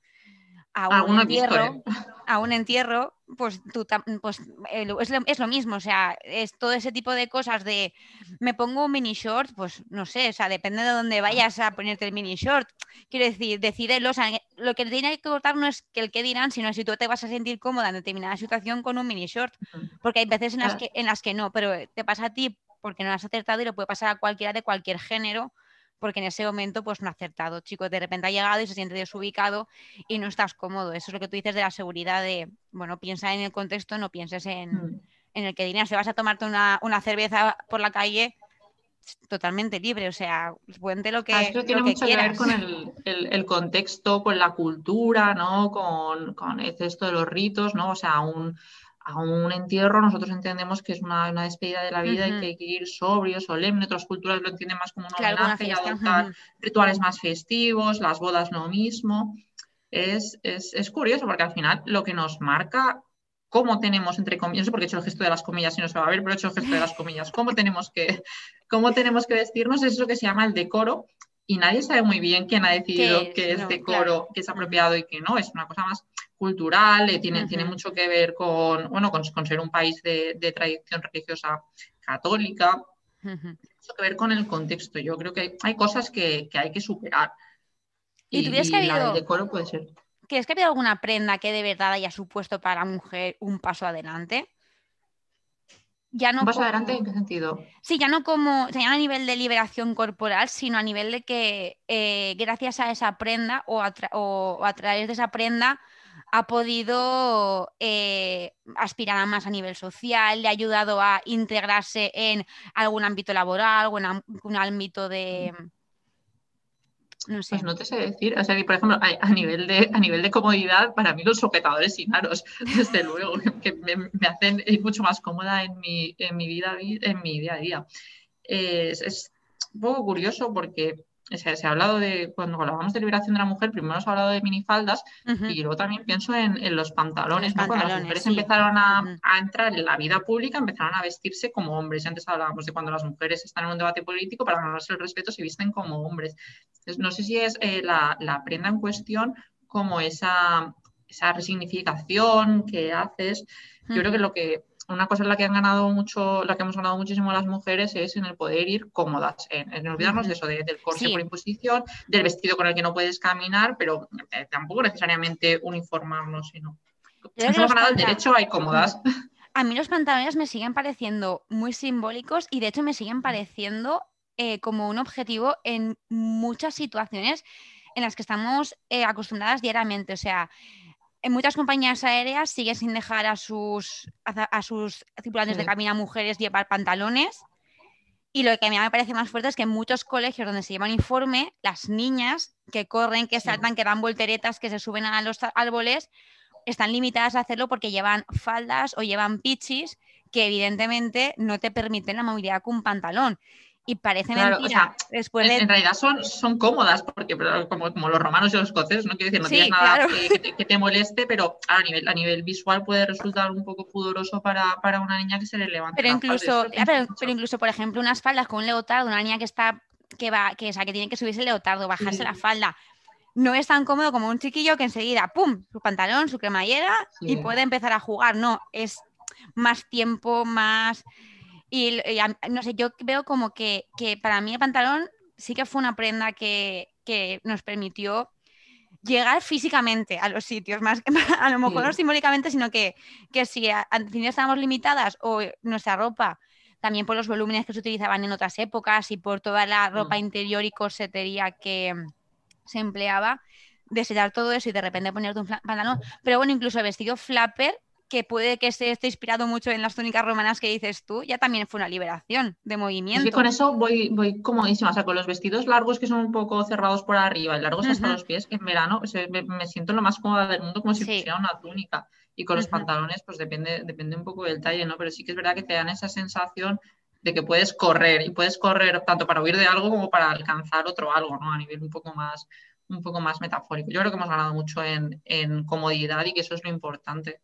a un entierro, a un entierro, pues tú pues es, lo, es, lo, mismo, o sea, es todo ese tipo de cosas de me pongo un mini short, pues no sé, o sea, depende de dónde vayas a ponerte el mini short. Quiero decir, decídelo, o sea, lo que tiene que cortar no es que el que dirán, sino si tú te vas a sentir cómoda en determinada situación con un mini short, porque hay veces en las que en las que no, pero te pasa a ti porque no has acertado y lo puede pasar a cualquiera de cualquier género porque en ese momento pues no ha acertado. Chico, de repente ha llegado y se siente desubicado y no estás cómodo. Eso es lo que tú dices de la seguridad de, bueno, piensa en el contexto, no pienses en, mm. el que dirías, si vas a tomarte una, cerveza por la calle, totalmente libre, o sea, cuente lo que ah, Eso tiene mucho que ver con el, contexto, con la cultura, ¿no? Con, con esto de los ritos, ¿no? O sea, un a un entierro nosotros entendemos que es una, despedida de la vida y que hay que ir sobrio, solemne. Otras culturas lo entienden más como un homenaje y adoptar rituales más festivos, las bodas lo mismo. Es, es, curioso porque al final lo que nos marca cómo tenemos, entre comillas, no sé por qué he hecho el gesto de las comillas y no se va a ver, pero he hecho el gesto de las comillas, cómo tenemos que, cómo tenemos que vestirnos, es lo que se llama el decoro y nadie sabe muy bien quién ha decidido que es decoro, que es apropiado y que no, es una cosa más cultural, eh, tiene, tiene mucho que ver con, bueno, con, ser un país de, tradición religiosa católica, mucho que ver con el contexto. Yo creo que hay, cosas que, hay que superar. ¿Y, tú crees que decoro puede ser. ¿Crees que ha habido alguna prenda que de verdad haya supuesto para la mujer un paso adelante? Ya no ¿Un paso adelante en qué sentido? Sí, ya no como, ya a nivel de liberación corporal, sino a nivel de que eh, gracias a esa prenda o o a través de esa prenda ha podido eh, aspirar a más a nivel social, le ha ayudado a integrarse en algún ámbito laboral o en un ámbito de... No. Pues no te sé decir. O sea, que, por ejemplo, a, nivel de, a nivel de comodidad, para mí los sujetadores sin aros, desde luego, que me, hacen mucho más cómoda en mi, en mi vida, en mi día a día. Es, es un poco curioso porque se, ha hablado de, cuando hablábamos de liberación de la mujer, primero se ha hablado de minifaldas y luego también pienso en, los pantalones, cuando las mujeres empezaron a, entrar en la vida pública, empezaron a vestirse como hombres. Antes hablábamos de cuando las mujeres están en un debate político, para ganarse el respeto se visten como hombres. Entonces, no sé si es eh, la, prenda en cuestión como esa, esa resignificación que haces. Yo creo que lo que una cosa en la que han ganado mucho, la que hemos ganado muchísimo las mujeres es en el poder ir cómodas, en, olvidarnos de eso, del corte por imposición, del vestido con el que no puedes caminar, pero eh, tampoco necesariamente uniformarnos, sino hemos ganado el derecho a ir cómodas. A mí los pantalones me siguen pareciendo muy simbólicos y de hecho me siguen pareciendo eh, como un objetivo en muchas situaciones en las que estamos eh, acostumbradas diariamente. O sea, en muchas compañías aéreas siguen sin dejar a sus, a, sus tripulantes de cabina mujeres llevar pantalones. Y lo que a mí me parece más fuerte es que en muchos colegios donde se lleva uniforme, las niñas que corren, que saltan, que dan volteretas, que se suben a los árboles, están limitadas a hacerlo porque llevan faldas o llevan pichis que evidentemente no te permiten la movilidad con un pantalón y parece mentira. después en, realidad son, son cómodas, porque como, como, los romanos y los escoceses, no quiero decir, no tienes nada que, te, moleste, pero a nivel, a nivel visual puede resultar un poco pudoroso para, para una niña que se le levanta. Pero incluso, pero, incluso, por ejemplo, unas faldas con un leotardo, una niña que está, que va, que, o sea, que tiene que subirse el leotardo, bajarse la falda. No es tan cómodo como un chiquillo que enseguida, ¡pum! su pantalón, su cremallera y puede empezar a jugar. No, es más tiempo, más y, no sé, yo veo como que, para mí el pantalón sí que fue una prenda que, nos permitió llegar físicamente a los sitios, más que a lo mejor no simbólicamente, sino que, que si al final estábamos limitadas o nuestra ropa, también por los volúmenes que se utilizaban en otras épocas y por toda la ropa mm. interior y corsetería que se empleaba, desear todo eso y de repente ponerte un pantalón. Pero bueno, incluso el vestido flapper que puede que se esté inspirado mucho en las túnicas romanas que dices tú, ya también fue una liberación de movimiento. Es con eso voy, voy comodísima, o sea, con los vestidos largos que son un poco cerrados por arriba y largos hasta los pies, en verano me, siento lo más cómoda del mundo como si fuera una túnica. Y con los pantalones, pues depende, depende un poco del talle, ¿no? Pero sí que es verdad que te dan esa sensación de que puedes correr y puedes correr tanto para huir de algo como para alcanzar otro algo, ¿no? A nivel un poco más, un poco más metafórico. Yo creo que hemos ganado mucho en, en comodidad y que eso es lo importante.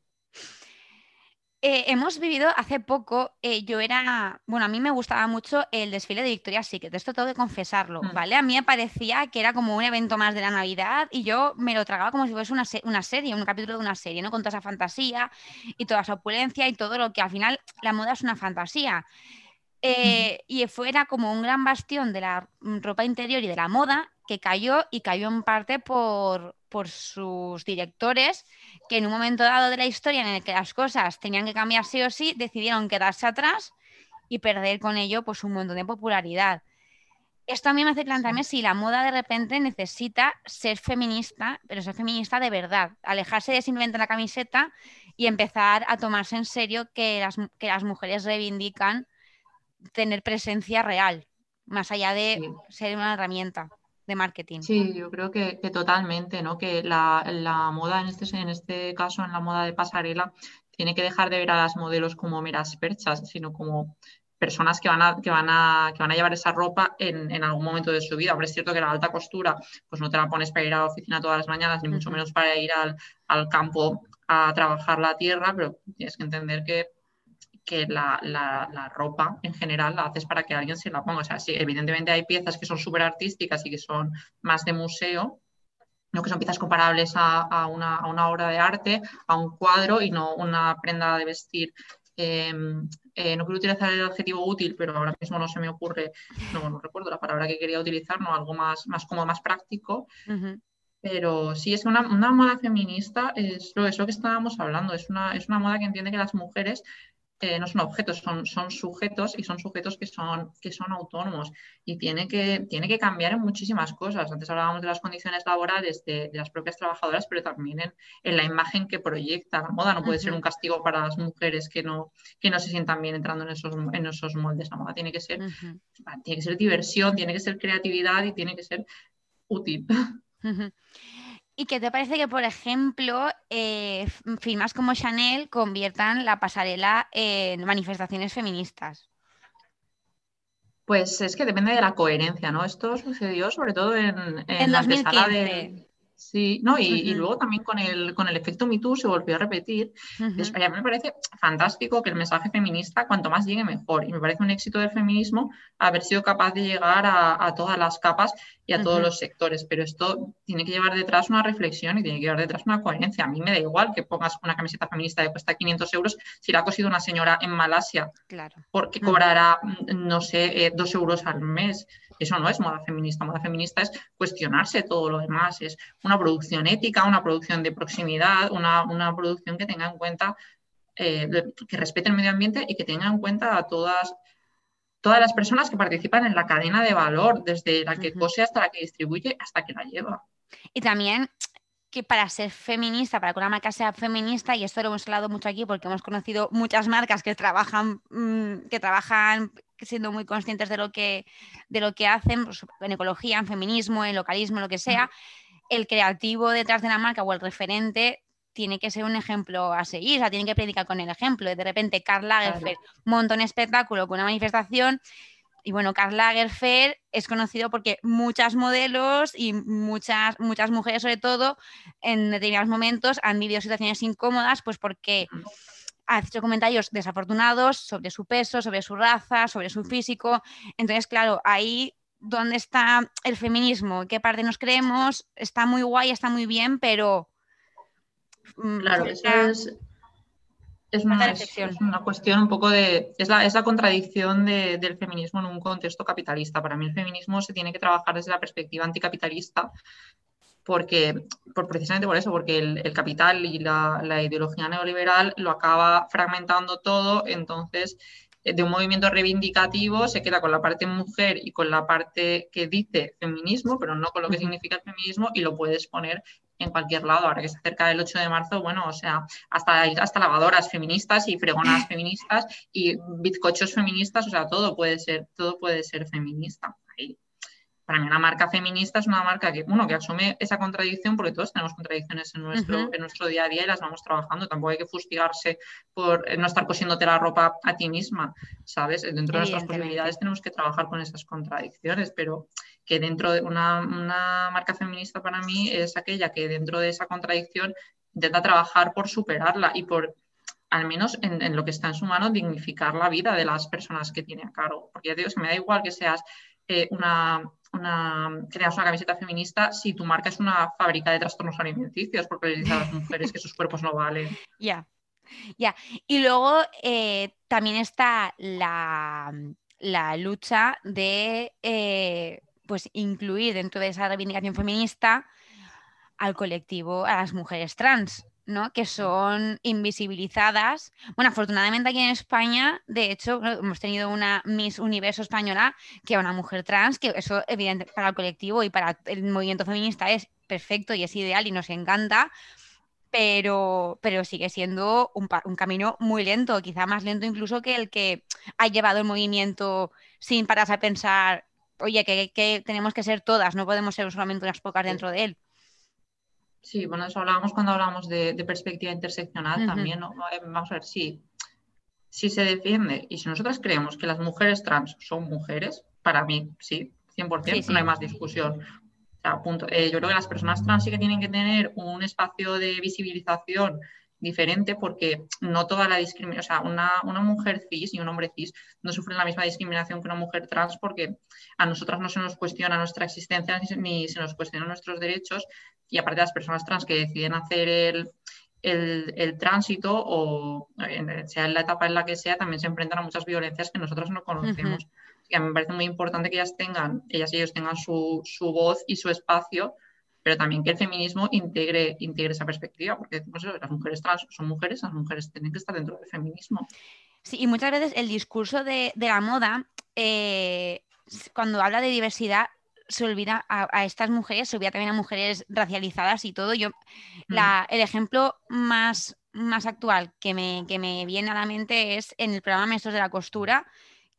Eh, hemos vivido hace poco, eh, yo era, bueno, a mí me gustaba mucho el desfile de Victoria's Secret, esto tengo que confesarlo, mm. ¿vale? A mí me parecía que era como un evento más de la Navidad y yo me lo tragaba como si fuese una, una serie, un capítulo de una serie, ¿no? Con toda esa fantasía y toda esa opulencia y todo lo que al final la moda es una fantasía. Eh, y fuera como un gran bastión de la ropa interior y de la moda que cayó y cayó en parte por, por sus directores que en un momento dado de la historia en el que las cosas tenían que cambiar sí o sí, decidieron quedarse atrás y perder con ello pues un montón de popularidad. Esto a mí me hace plantearme si la moda de repente necesita ser feminista, pero ser feminista de verdad, alejarse de simplemente la camiseta y empezar a tomarse en serio que las, que las mujeres reivindican tener presencia real, más allá de ser una herramienta de marketing. Sí, yo creo que, totalmente, ¿no? Que la, moda en este, en este caso, en la moda de pasarela, tiene que dejar de ver a las modelos como meras perchas, sino como personas que van a, que van a, que van a llevar esa ropa en, algún momento de su vida. Hombre, es cierto que la alta costura, pues no te la pones para ir a la oficina todas las mañanas, ni mucho menos para ir al, al campo a trabajar la tierra, pero tienes que entender que que la, la, ropa en general la haces para que alguien se la ponga. O sea, sí, evidentemente hay piezas que son súper artísticas y que son más de museo, no que son piezas comparables a, a, una, a, una, obra de arte, a un cuadro y no una prenda de vestir. Em, eh, no quiero utilizar el adjetivo útil, pero ahora mismo no se me ocurre, no, no recuerdo la palabra que quería utilizar, no algo más, más como más práctico. Pero sí, es una, una, moda feminista, es lo, es lo que estábamos hablando, es una, es una moda que entiende que las mujeres no son objetos, son, son sujetos y son sujetos que son, que son autónomos y tiene que, tiene que cambiar en muchísimas cosas. Antes hablábamos de las condiciones laborales de, las propias trabajadoras, pero también en, la imagen que proyecta la moda. No puede ser un castigo para las mujeres que no, que no se sientan bien entrando en esos, en esos moldes. La moda tiene que ser, tiene que ser diversión, tiene que ser creatividad y tiene que ser útil. ¿Y qué te parece que, por ejemplo, eh, firmas como Chanel conviertan la pasarela en manifestaciones feministas? Pues es que depende de la coherencia, ¿no? Esto sucedió sobre todo en, en, la antesala de, Sí, no, y, luego también con el, con el efecto MeToo se volvió a repetir. a mí me parece fantástico que el mensaje feminista, cuanto más llegue, mejor. Y me parece un éxito del feminismo haber sido capaz de llegar a, todas las capas y a todos los sectores. Pero esto tiene que llevar detrás una reflexión y tiene que llevar detrás una coherencia. A mí me da igual que pongas una camiseta feminista que cuesta 500 euros si la ha cosido una señora en Malasia, claro. porque cobrará, no sé, eh, dos euros al mes. Eso no es moda feminista. Moda feminista es cuestionarse todo lo demás. Es una producción ética, una producción de proximidad, una, producción que tenga en cuenta, eh, que respete el medio ambiente y que tenga en cuenta a todas, todas las personas que participan en la cadena de valor, desde la que cose hasta la que distribuye, hasta que la lleva. Y también que para ser feminista, para que una marca sea feminista, y esto lo hemos hablado mucho aquí porque hemos conocido muchas marcas que trabajan, mm, que trabajan siendo muy conscientes de lo que, de lo que hacen, pues, en ecología, en feminismo, en localismo, lo que sea, el creativo detrás de la marca o el referente tiene que ser un ejemplo a seguir, o sea, tiene que predicar con el ejemplo. De repente, Karl Lagerfeld monta un espectáculo con una manifestación y bueno, Karl Lagerfeld es conocido porque muchas modelos y muchas, muchas mujeres, sobre todo, en determinados momentos han vivido situaciones incómodas, pues porque ha hecho comentarios desafortunados sobre su peso, sobre su raza, sobre su físico. Entonces, claro, ahí donde está el feminismo, qué parte nos creemos, está muy guay, está muy bien, pero... Mm, claro, eso es es una, es, una, cuestión un poco de. Es la, es la contradicción del feminismo en un contexto capitalista. Para mí, el feminismo se tiene que trabajar desde la perspectiva anticapitalista, porque, por, precisamente por eso, porque el, capital y la, la, ideología neoliberal lo acaba fragmentando todo. Entonces, de un movimiento reivindicativo se queda con la parte mujer y con la parte que dice feminismo, pero no con lo que significa el feminismo, y lo puedes poner en cualquier lado. Ahora que se acerca el 8 de marzo, bueno, o sea, hasta, hasta lavadoras feministas y fregonas feministas y bizcochos feministas, o sea, todo puede ser, todo puede ser feminista. Para mí una marca feminista es una marca que, bueno, que asume esa contradicción porque todos tenemos contradicciones en nuestro, en nuestro día a día y las vamos trabajando. Tampoco hay que fustigarse por no estar cosiéndote la ropa a ti misma, ¿sabes? Dentro de nuestras posibilidades tenemos que trabajar con esas contradicciones, pero que dentro de una, marca feminista para mí es aquella que dentro de esa contradicción intenta trabajar por superarla y por al menos en, lo que está en su mano, dignificar la vida de las personas que tiene a cargo. Porque ya te digo, que me da igual que seas eh, una, una, que tengas una camiseta feminista si tu marca es una fábrica de trastornos alimenticios, porque le dices a las mujeres que sus cuerpos no valen. Ya, ya. Y luego eh, también está la, lucha de eh, pues incluir dentro de esa reivindicación feminista al colectivo, a las mujeres trans, ¿no? que son invisibilizadas. Bueno, afortunadamente aquí en España, de hecho, hemos tenido una Miss Universo española que es una mujer trans, que eso evidente para el colectivo y para el movimiento feminista es perfecto y es ideal y nos encanta, pero, pero sigue siendo un, un camino muy lento, quizá más lento incluso que el que ha llevado el movimiento sin pararse a pensar oye, que, tenemos que ser todas, no podemos ser solamente unas pocas dentro de él. Sí, bueno, eso hablábamos cuando hablábamos de, perspectiva interseccional también, ¿no? Eh, vamos a ver, si, si se defiende y si nosotros creemos que las mujeres trans son mujeres, para mí, sí, 100%, no hay más discusión. O sea, punto. Eh, yo creo que las personas trans sí que tienen que tener un espacio de visibilización diferente porque no toda la discriminación, o sea, una, una, mujer cis y un hombre cis no sufren la misma discriminación que una mujer trans porque a nosotras no se nos cuestiona nuestra existencia ni se nos cuestionan nuestros derechos y aparte las personas trans que deciden hacer el, el, tránsito o sea en la etapa en la que sea, también se enfrentan a muchas violencias que nosotros no conocemos. Y a mí me parece muy importante que ellas tengan, ellas y ellos tengan su, su voz y su espacio pero también que el feminismo integre, integre esa perspectiva, porque las mujeres trans son mujeres, las mujeres tienen que estar dentro del feminismo. Sí, y muchas veces el discurso de, la moda, eh, cuando habla de diversidad, se olvida a, estas mujeres, se olvida también a mujeres racializadas y todo. Yo, mm. el ejemplo más, más actual que me, que me viene a la mente es en el programa Maestros de la Costura,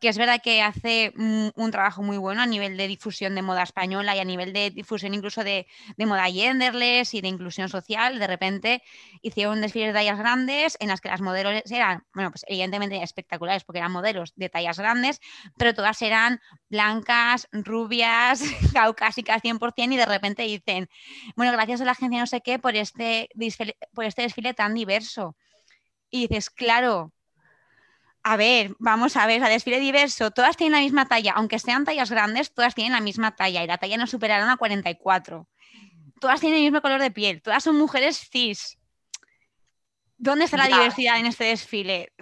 que es verdad que hace un, trabajo muy bueno a nivel de difusión de moda española y a nivel de difusión incluso de, moda genderless y de inclusión social. De repente hicieron desfiles de tallas grandes en las que las modelos eran, bueno, pues evidentemente espectaculares porque eran modelos de tallas grandes, pero todas eran blancas, rubias, caucásicas 100% y de repente dicen, bueno, gracias a la agencia no sé qué por este, por este desfile tan diverso. Y dices, claro, a ver, vamos a ver, a desfile diverso, todas tienen la misma talla, aunque sean tallas grandes, todas tienen la misma talla y la talla no superará a 44. Todas tienen el mismo color de piel, todas son mujeres cis. ¿Dónde está la diversidad en este desfile?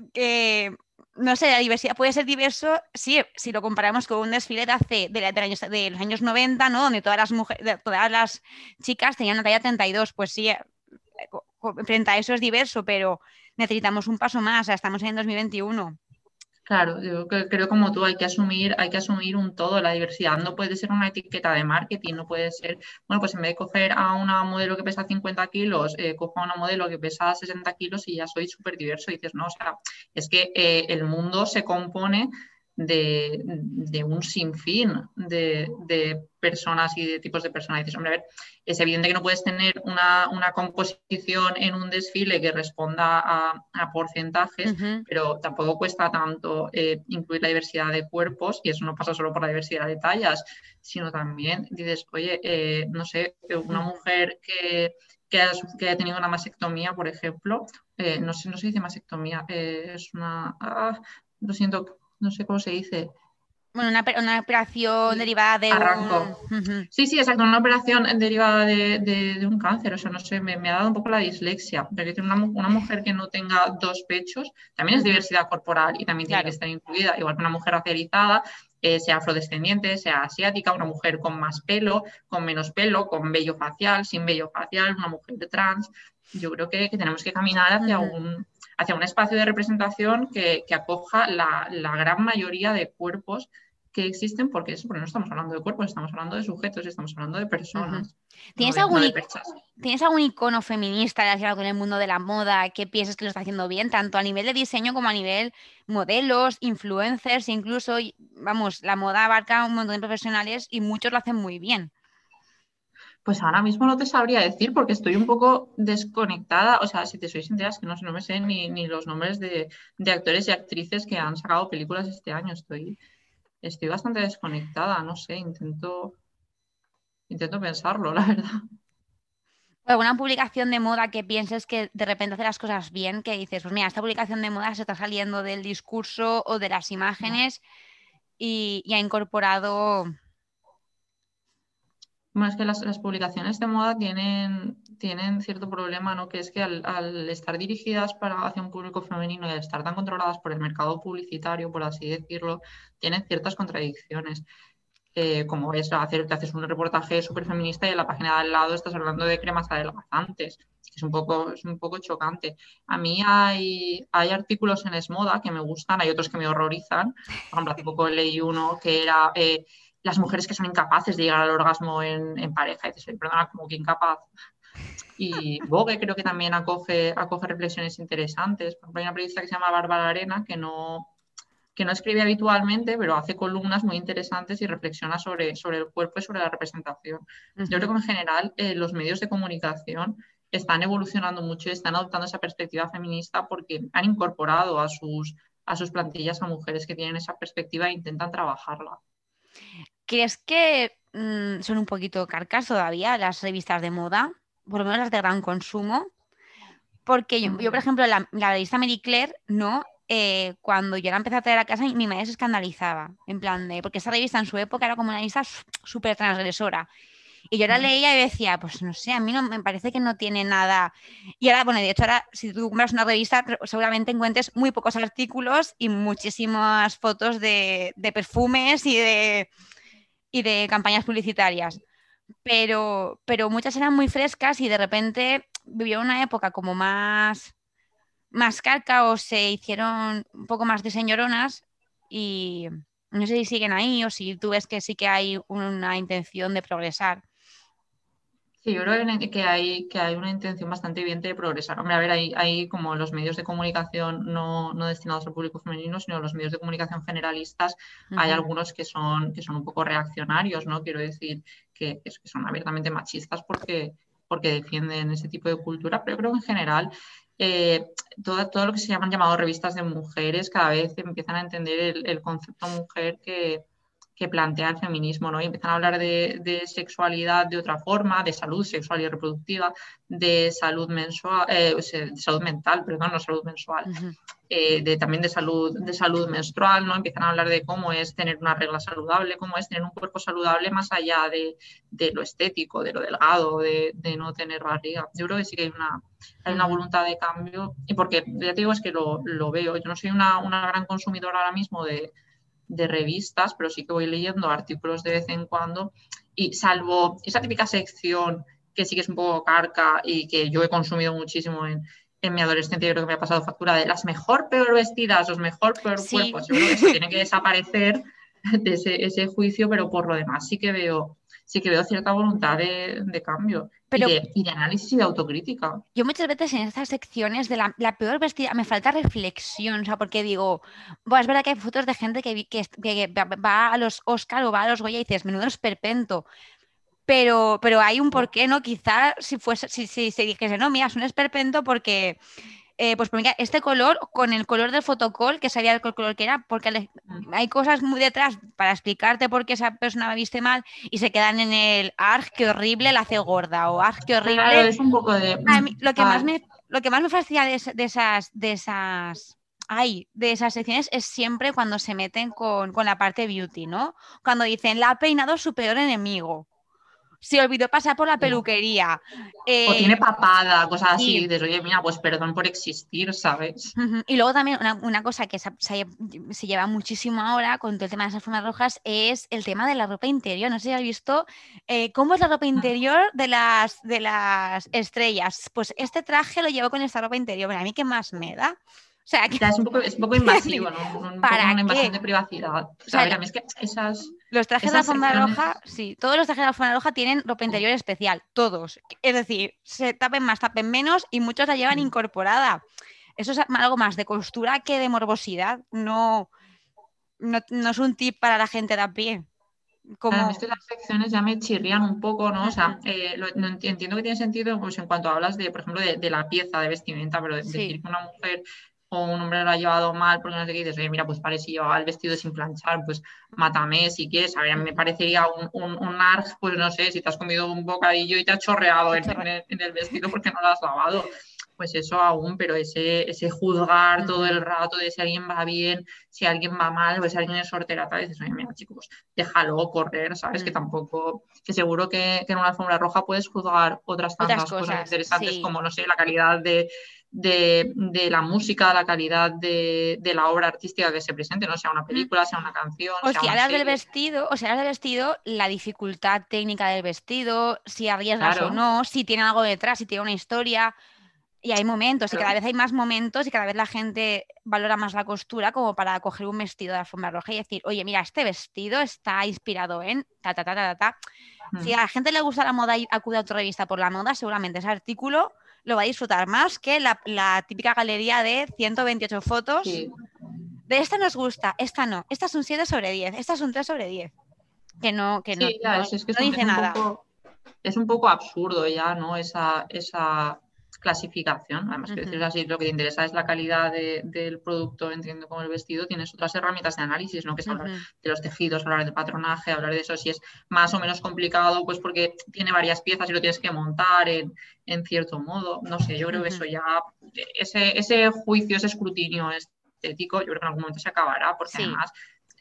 no sé, la diversidad puede ser diverso, sí, si lo comparamos con un desfile de hace de, los años 90, ¿no? Donde todas las mujeres, todas las chicas tenían una talla 32, pues sí, frente a eso es diverso, pero necesitamos un paso más, estamos en 2021. Claro, yo creo como tú hay que asumir, hay que asumir un todo, la diversidad no puede ser una etiqueta de marketing, no puede ser, bueno, pues en vez de coger a una modelo que pesa 50 kilos, eh, cojo a una modelo que pesa 60 kilos y ya soy súper diverso y dices, no, o sea, es que eh, el mundo se compone de, un sinfín de, de, personas y de tipos de personas. dices, hombre, a ver, es evidente que no puedes tener una, composición en un desfile que responda a, porcentajes, pero tampoco cuesta tanto eh, incluir la diversidad de cuerpos, y eso no pasa solo por la diversidad de tallas, sino también dices, oye, eh, no sé, una mujer que, que, ha, tenido una mastectomía, por ejemplo, eh, no sé, no se dice mastectomía, es una... Ah, lo siento, no sé cómo se dice. Bueno, una, operación derivada de Arranco. Sí, sí, exacto, una operación derivada de, un cáncer, o sea, no sé, me, ha dado un poco la dislexia. Pero una, una mujer que no tenga dos pechos también es diversidad corporal y también tiene que estar incluida, igual que una mujer racializada, eh, sea afrodescendiente, sea asiática, una mujer con más pelo, con menos pelo, con vello facial, sin vello facial, una mujer trans. Yo creo que, tenemos que caminar hacia un hacia un espacio de representación que, acoja la, gran mayoría de cuerpos que existen, porque eso, porque no estamos hablando de cuerpos, estamos hablando de sujetos, estamos hablando de personas. ¿Tienes, algún, ¿Tienes algún icono feminista relacionado con el mundo de la moda que pienses que lo está haciendo bien, tanto a nivel de diseño como a nivel modelos, influencers, incluso, vamos, la moda abarca un montón de profesionales y muchos lo hacen muy bien. Pues ahora mismo no te sabría decir porque estoy un poco desconectada. O sea, si te soy sincera, es que no, no me sé ni, los nombres de, actores y actrices que han sacado películas este año. Estoy, estoy bastante desconectada, no sé, intento, intento pensarlo, la verdad. ¿Alguna publicación de moda que pienses que de repente hace las cosas bien? Que dices, pues mira, esta publicación de moda se está saliendo del discurso o de las imágenes y ha incorporado es que las, publicaciones de moda tienen, tienen cierto problema, ¿no? Que es que al, estar dirigidas para, hacia un público femenino y al estar tan controladas por el mercado publicitario, por así decirlo, tienen ciertas contradicciones. Eh, como es hacer, te haces un reportaje súper feminista y en la página de al lado estás hablando de cremas adelgazantes. Es un poco, es un poco chocante. A mí hay, hay artículos en Esmoda que me gustan, hay otros que me horrorizan. Por ejemplo, hace poco leí uno que era eh, las mujeres que son incapaces de llegar al orgasmo en, pareja. Y dices, perdona, como que incapaz. Y Vogue creo que también acoge, acoge reflexiones interesantes. Por ejemplo, hay una periodista que se llama Bárbara Arena que no, que no escribe habitualmente, pero hace columnas muy interesantes y reflexiona sobre, sobre el cuerpo y sobre la representación. Yo creo que en general eh, los medios de comunicación están evolucionando mucho y están adoptando esa perspectiva feminista porque han incorporado a sus, a sus plantillas a mujeres que tienen esa perspectiva e intentan trabajarla. ¿Crees que mm, son un poquito carcas todavía las revistas de moda? Por lo menos las de gran consumo. Porque yo, por mm. ejemplo, la, revista Marie Claire, ¿no? Eh, cuando yo la empecé a traer a casa, mi madre se escandalizaba. En plan de. Porque esa revista en su época era como una revista súper transgresora. Y yo la leía y decía, pues no sé, a mí no me parece que no tiene nada. Y ahora, bueno, de hecho, ahora si tú compras una revista, seguramente encuentres muy pocos artículos y muchísimas fotos de, de perfumes y de, y de campañas publicitarias. Pero, pero muchas eran muy frescas y de repente vivió una época como más, más carca o se hicieron un poco más de señoronas y no sé si siguen ahí o si tú ves que sí que hay una intención de progresar. Sí, yo creo que hay, que hay una intención bastante evidente de progresar. Hombre, a ver, hay, hay como los medios de comunicación no, no, destinados al público femenino, sino los medios de comunicación generalistas, hay algunos que son, que son un poco reaccionarios, ¿no? Quiero decir que, que son abiertamente machistas porque, porque defienden ese tipo de cultura, pero creo que en general eh, todo, todo, lo que se llaman llamados revistas de mujeres cada vez empiezan a entender el, el concepto mujer que, que plantea el feminismo, ¿no? Y empiezan a hablar de, sexualidad de otra forma, de salud sexual y reproductiva, de salud mensual, eh, salud mental, perdón, no salud mensual, eh, de, también de salud, de salud menstrual, ¿no? Empiezan a hablar de cómo es tener una regla saludable, cómo es tener un cuerpo saludable más allá de, lo estético, de lo delgado, de, no tener barriga. Yo creo que sí que hay una, hay una voluntad de cambio, y porque ya te digo, es que lo, veo, yo no soy una, una gran consumidora ahora mismo de de revistas, pero sí que voy leyendo artículos de vez en cuando. Y salvo esa típica sección que sí que es un poco carca y que yo he consumido muchísimo en, mi adolescencia, yo creo que me ha pasado factura de las mejor peor vestidas, los mejor peor cuerpos, yo creo que eso tiene que desaparecer de ese, ese juicio, pero por lo demás sí que veo sí que veo cierta voluntad de, cambio y, de, análisis y de autocrítica. Yo muchas veces en estas secciones de la, peor vestida me falta reflexión, o sea, porque digo, es verdad que hay fotos de gente que, que, va a los Oscar o va a los Goya y dices, menudo esperpento. Pero, pero hay un porqué, ¿no? Quizá si fuese, si, si se dijese, no, mira, es un esperpento porque eh, pues mira, este color con el color del fotocall, que sabía el color que era, porque hay cosas muy detrás para explicarte por qué esa persona me viste mal y se quedan en el arg, qué horrible, la hace gorda o arg, qué horrible. Claro, es un poco de. lo, que más me, lo que más me fascina de, esas. De esas ay, de esas secciones es siempre cuando se meten con, con la parte beauty, ¿no? Cuando dicen, la ha peinado su peor enemigo se olvidó pasar por la peluquería. o tiene eh, papada, cosas así. Y, dices, oye, mira, pues perdón por existir, ¿sabes? Y luego también una, cosa que se, lleva muchísimo ahora con todo el tema de esas formas rojas es el tema de la ropa interior. No sé si has visto eh, cómo es la ropa interior de las, de las estrellas. Pues este traje lo llevo con esta ropa interior. Bueno, a mí qué más me da. O sea, es, un poco, es, un poco, invasivo, ¿no? Un, ¿Para una invasión de privacidad. O sea, a mí es que esas. Los trajes de la alfombra roja, sí, todos los trajes de la alfombra roja tienen ropa interior especial, todos. Es decir, se tapen más, tapen menos y muchos la llevan incorporada. Eso es algo más de costura que de morbosidad. No, no, es un tip para la gente de a pie. Como... es que las secciones ya me chirrían un poco, ¿no? O sea, eh, entiendo que tiene sentido pues, en cuanto hablas de, por ejemplo, de, la pieza de vestimenta, pero decir que una mujer o un hombre lo ha llevado mal porque no sé qué, dices, oye, mira, pues parece si llevaba el vestido sin planchar, pues mátame si quieres. A ver, a mí me parecería un, un, un pues no sé, si te has comido un bocadillo y te ha chorreado en, el, vestido porque no lo has lavado. Pues eso aún, pero ese, ese juzgar todo el rato de si alguien va bien, si alguien va mal, o si alguien es sorterata, dices, oye, mira, chicos, déjalo correr, ¿sabes? Que tampoco, que seguro que, en una alfombra roja puedes juzgar otras tantas cosas, interesantes como, no sé, la calidad de de, la música, la calidad de, la obra artística que se presente, no sea una película, sea una canción. O si hablas del vestido, o sea, del vestido, la dificultad técnica del vestido, si arriesgas o no, si tiene algo detrás, si tiene una historia. Y hay momentos, y cada vez hay más momentos, y cada vez la gente valora más la costura como para coger un vestido de alfombra roja y decir, oye, mira, este vestido está inspirado en ta, ta, ta, ta, ta. Si a la gente le gusta la moda y acude a tu revista por la moda, seguramente ese artículo lo va a disfrutar más que la, típica galería de 128 fotos. De esta nos gusta, esta no. Esta es un 7 sobre 10, esta es un 3 sobre 10. Que no, que no, dice nada. es un poco absurdo ya, ¿no? Esa, esa clasificación. Además, que decir así, lo que te interesa es la calidad del producto, entiendo, como el vestido, tienes otras herramientas de análisis, ¿no? Que es hablar de los tejidos, hablar de patronaje, hablar de eso, si es más o menos complicado, pues porque tiene varias piezas y lo tienes que montar en, cierto modo. No sé, yo creo que eso ya, ese, ese juicio, ese escrutinio estético, yo creo que en algún momento se acabará, porque además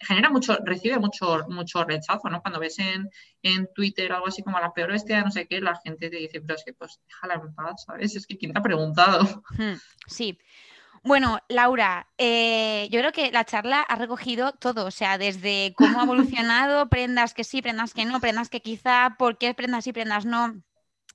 genera mucho, recibe mucho, mucho rechazo, ¿no? Cuando ves en, en Twitter algo así como la peor bestia, no sé qué, la gente te dice, pero es que pues déjala en paz, ¿sabes? Es que quién te ha preguntado. Hmm, sí. Bueno, Laura, eh, yo creo que la charla ha recogido todo, o sea, desde cómo ha evolucionado, prendas que sí, prendas que no, prendas que quizá, por qué prendas sí, prendas no.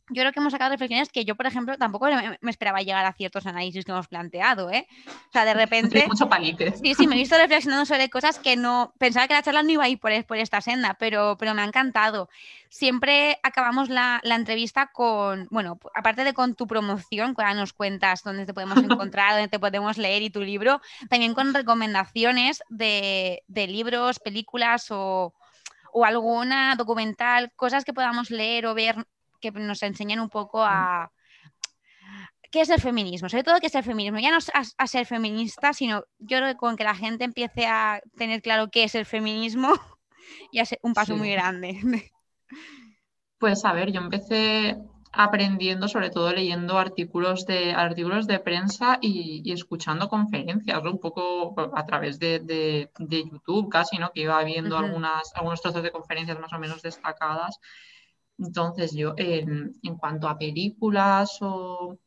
Yo creo que hemos sacado reflexiones que yo, por ejemplo, tampoco me, esperaba llegar a ciertos análisis que hemos planteado, ¿eh? O sea, de repente... Mucho palique. Sí, sí, me he visto reflexionando sobre cosas que no... Pensaba que la charla no iba a ir por, por esta senda, pero, pero me ha encantado. Siempre acabamos la, la entrevista con, bueno, aparte de con tu promoción, que ahora nos cuentas dónde te podemos encontrar, dónde te podemos leer y tu libro, también con recomendaciones de, de libros, películas o o alguna documental, cosas que podamos leer o ver que nos enseñen un poco a qué es el feminismo, sobre todo qué es el feminismo, ya no a, ser feminista, sino yo creo que con que la gente empiece a tener claro qué es el feminismo, ya es un paso muy grande. Pues a ver, yo empecé aprendiendo, sobre todo leyendo artículos de, artículos de prensa y, escuchando conferencias, un poco a través de, YouTube casi, ¿no? que iba viendo algunas, algunos trozos de conferencias más o menos destacadas. Entonces yo, en, cuanto a películas o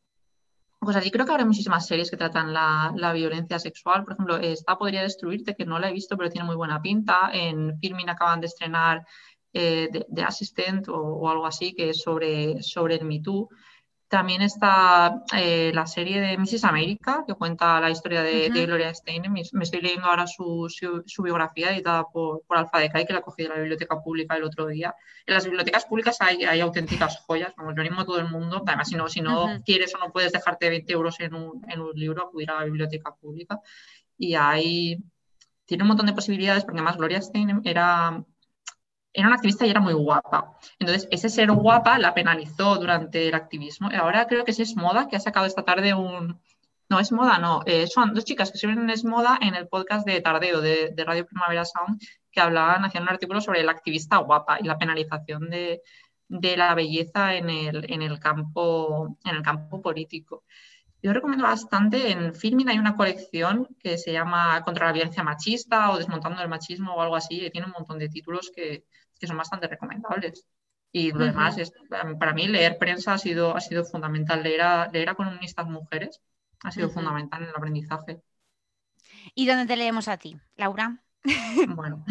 pues así creo que habrá muchísimas series que tratan la, violencia sexual. Por ejemplo, esta podría destruirte, que no la he visto, pero tiene muy buena pinta. En Filmin acaban de estrenar eh, de, Assistant o, algo así, que es sobre, sobre el Me Too. También está eh, la serie de Mrs. America, que cuenta la historia de, Gloria Steinem. Me estoy leyendo ahora su, su, biografía editada por, por Alfa de Kai, que la cogí de la biblioteca pública el otro día. En las bibliotecas públicas hay, hay auténticas joyas, como lo animo a todo el mundo. Además, si no, si no quieres o no puedes dejarte 20 euros en un, en un libro, acudir a la biblioteca pública. Y ahí tiene un montón de posibilidades, porque además Gloria Steinem era era una activista y era muy guapa. Entonces, ese ser guapa la penalizó durante el activismo. Y ahora creo que es Moda, que ha sacado esta tarde un... No, es Moda, no. Eh, son dos chicas que escriben en Es Moda en el podcast de Tardeo, de, Radio Primavera Sound, que hablaban, hacían un artículo sobre la activista guapa y la penalización de, la belleza en el, en el, campo, en el campo político. Yo recomiendo bastante, en Filmin hay una colección que se llama Contra la violencia machista o Desmontando el machismo o algo así, y tiene un montón de títulos que, que son bastante recomendables. Y lo demás, es, para mí leer prensa ha sido, ha sido fundamental, leer a, leer a columnistas mujeres ha sido fundamental en el aprendizaje. ¿Y dónde te leemos a ti, Laura? Bueno,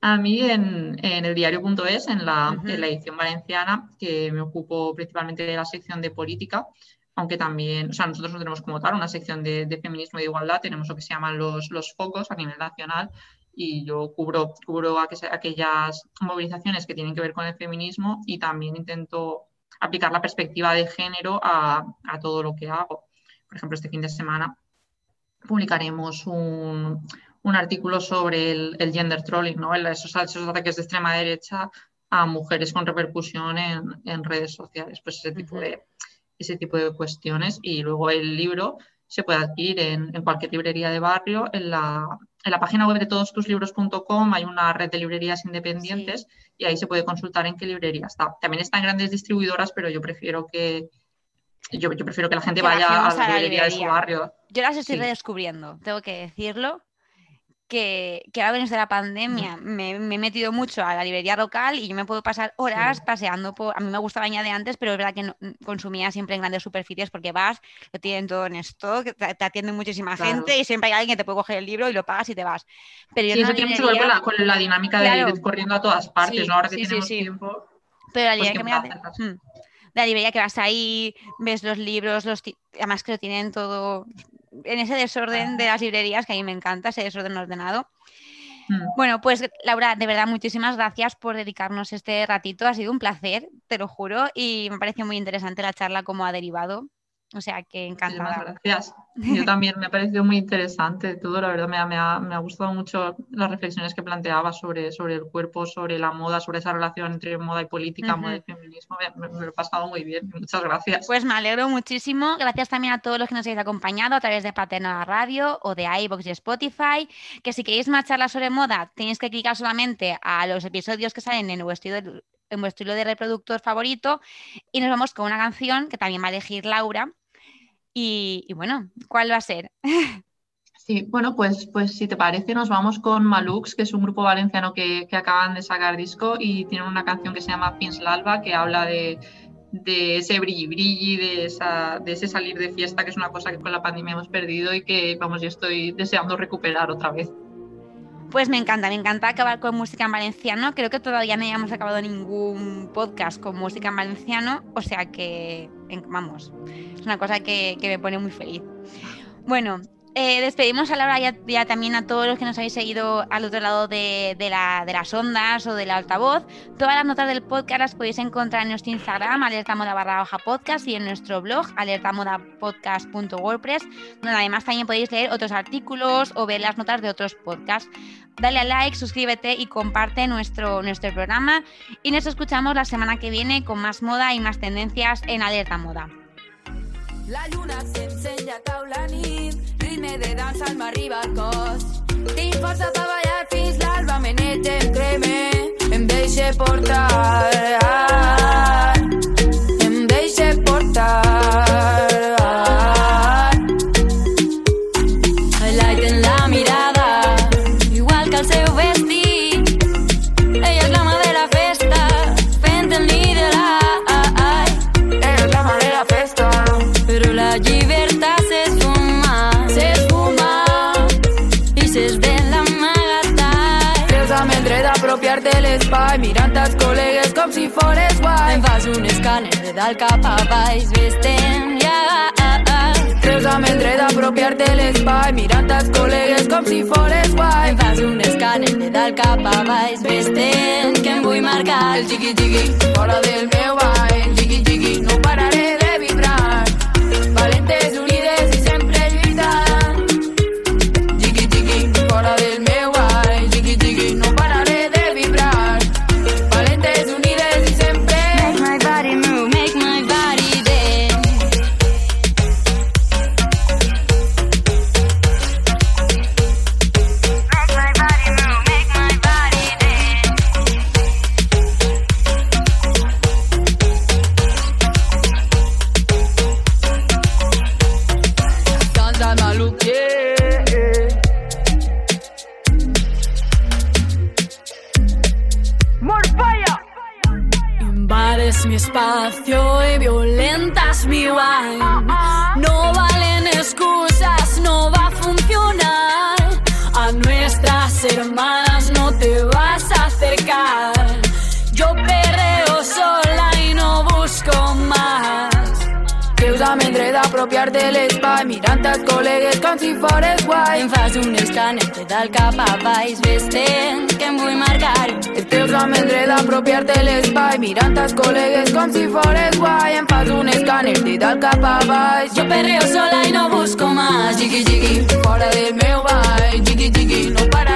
a mí en, en el diario.es, en, la, en la edición valenciana, que me ocupo principalmente de la sección de política, aunque también, o sea, nosotros no tenemos como tal una sección de, de, feminismo y de igualdad, tenemos lo que se llaman los, los focos a nivel nacional y yo cubro, cubro aquellas movilizaciones que tienen que ver con el feminismo y también intento aplicar la perspectiva de género a, todo lo que hago. Por ejemplo, este fin de semana publicaremos un, artículo sobre el, gender trolling, ¿no? esos, ataques de extrema derecha a mujeres con repercusión en, redes sociales, pues ese tipo, de, ese tipo de cuestiones. Y luego el libro se puede adquirir en, cualquier librería de barrio. En la, en la, página web de todostuslibros.com hay una red de librerías independientes y ahí se puede consultar en qué librería está. También está en grandes distribuidoras, pero yo prefiero que yo, prefiero que la gente vaya a la, librería, de su barrio. Yo las estoy redescubriendo, tengo que decirlo que, que ahora de la pandemia me, he metido mucho a la librería local y yo me puedo pasar horas paseando por... A mí me gustaba ya de antes, pero es verdad que no, consumía siempre en grandes superficies porque vas, lo tienen todo en stock, te, te atiende muchísima gente y siempre hay alguien que te puede coger el libro y lo pagas y te vas. Pero sí, eso tiene mucho que ver con la, dinámica de ir corriendo a todas partes, ¿no? Ahora que tenemos tiempo... Pero la pues librería que me hace... Hmm. la librería que vas ahí, ves los libros, los además que lo tienen todo en ese desorden de las librerías, que a mí me encanta, ese desorden ordenado. Mm. Bueno, pues Laura, de verdad, muchísimas gracias por dedicarnos este ratito. Ha sido un placer, te lo juro, y me parece muy interesante la charla como ha derivado. O sea que encantada. gracias. Yo también me ha parecido muy interesante todo, la verdad me ha, me ha, me ha gustado mucho las reflexiones que planteaba sobre, sobre el cuerpo, sobre la moda, sobre esa relación entre moda y política, moda y feminismo. Me, lo he pasado muy bien. Muchas gracias. Pues me alegro muchísimo. Gracias también a todos los que nos habéis acompañado a través de Paterna Radio o de iVoox y Spotify. Que si queréis más charlas sobre moda, tenéis que clicar solamente a los episodios que salen en vuestro en vuestro hilo de reproductor favorito y nos vamos con una canción que también va a elegir Laura y, bueno, ¿cuál va a ser? Sí, bueno, pues, pues si te parece, nos vamos con Malux, que es un grupo valenciano que, acaban de sacar disco y tienen una canción que se llama Pins Lalba, que habla de, ese brilli brilli, de, esa, de ese salir de fiesta, que es una cosa que con la pandemia hemos perdido y que, vamos, yo estoy deseando recuperar otra vez. Pues me encanta, me encanta acabar con música en valenciano. Creo que todavía no hayamos acabado ningún podcast con música en valenciano, o sea que, vamos, es una cosa que, que me pone muy feliz. Bueno, eh, despedimos a Laura ya, ya, también a todos los que nos habéis seguido al otro lado de, las ondas o del altavoz. Todas las notas del podcast las podéis encontrar en nuestro Instagram, alertamoda barra baja podcast, y en nuestro blog, alertamodapodcast.wordpress, donde además también podéis leer otros artículos o ver las notas de otros podcasts. Dale a like, suscríbete y comparte nuestro, nuestro programa. Y nos escuchamos la semana que viene con más moda y más tendencias en Alerta Moda. La luna se enseña ritme de dansa al m'arriba al cos. Tinc força per ballar fins l'alba, me n'he em creme, em deixe portar. Em de dalt cap a baix, vestem ja. Creus amb el dret d'apropiar-te l'espai mirant els col·legues com si fores guai. Em fas un escàner de dalt cap a baix, vestem que em vull marcar. El xiqui-xiqui, fora del meu ball, xiqui-xiqui, no Em fas un escàner de dalt cap a baix, vestent que em vull marcar. Et amb el dret d'apropiar-te l'espai mirant els col·legues com si fores guai. Em fas un escàner de dalt cap a baix. Jo perreo sola i no busco más. Jigui, jigui, fora del meu ball. Jigui, jigui, no pararé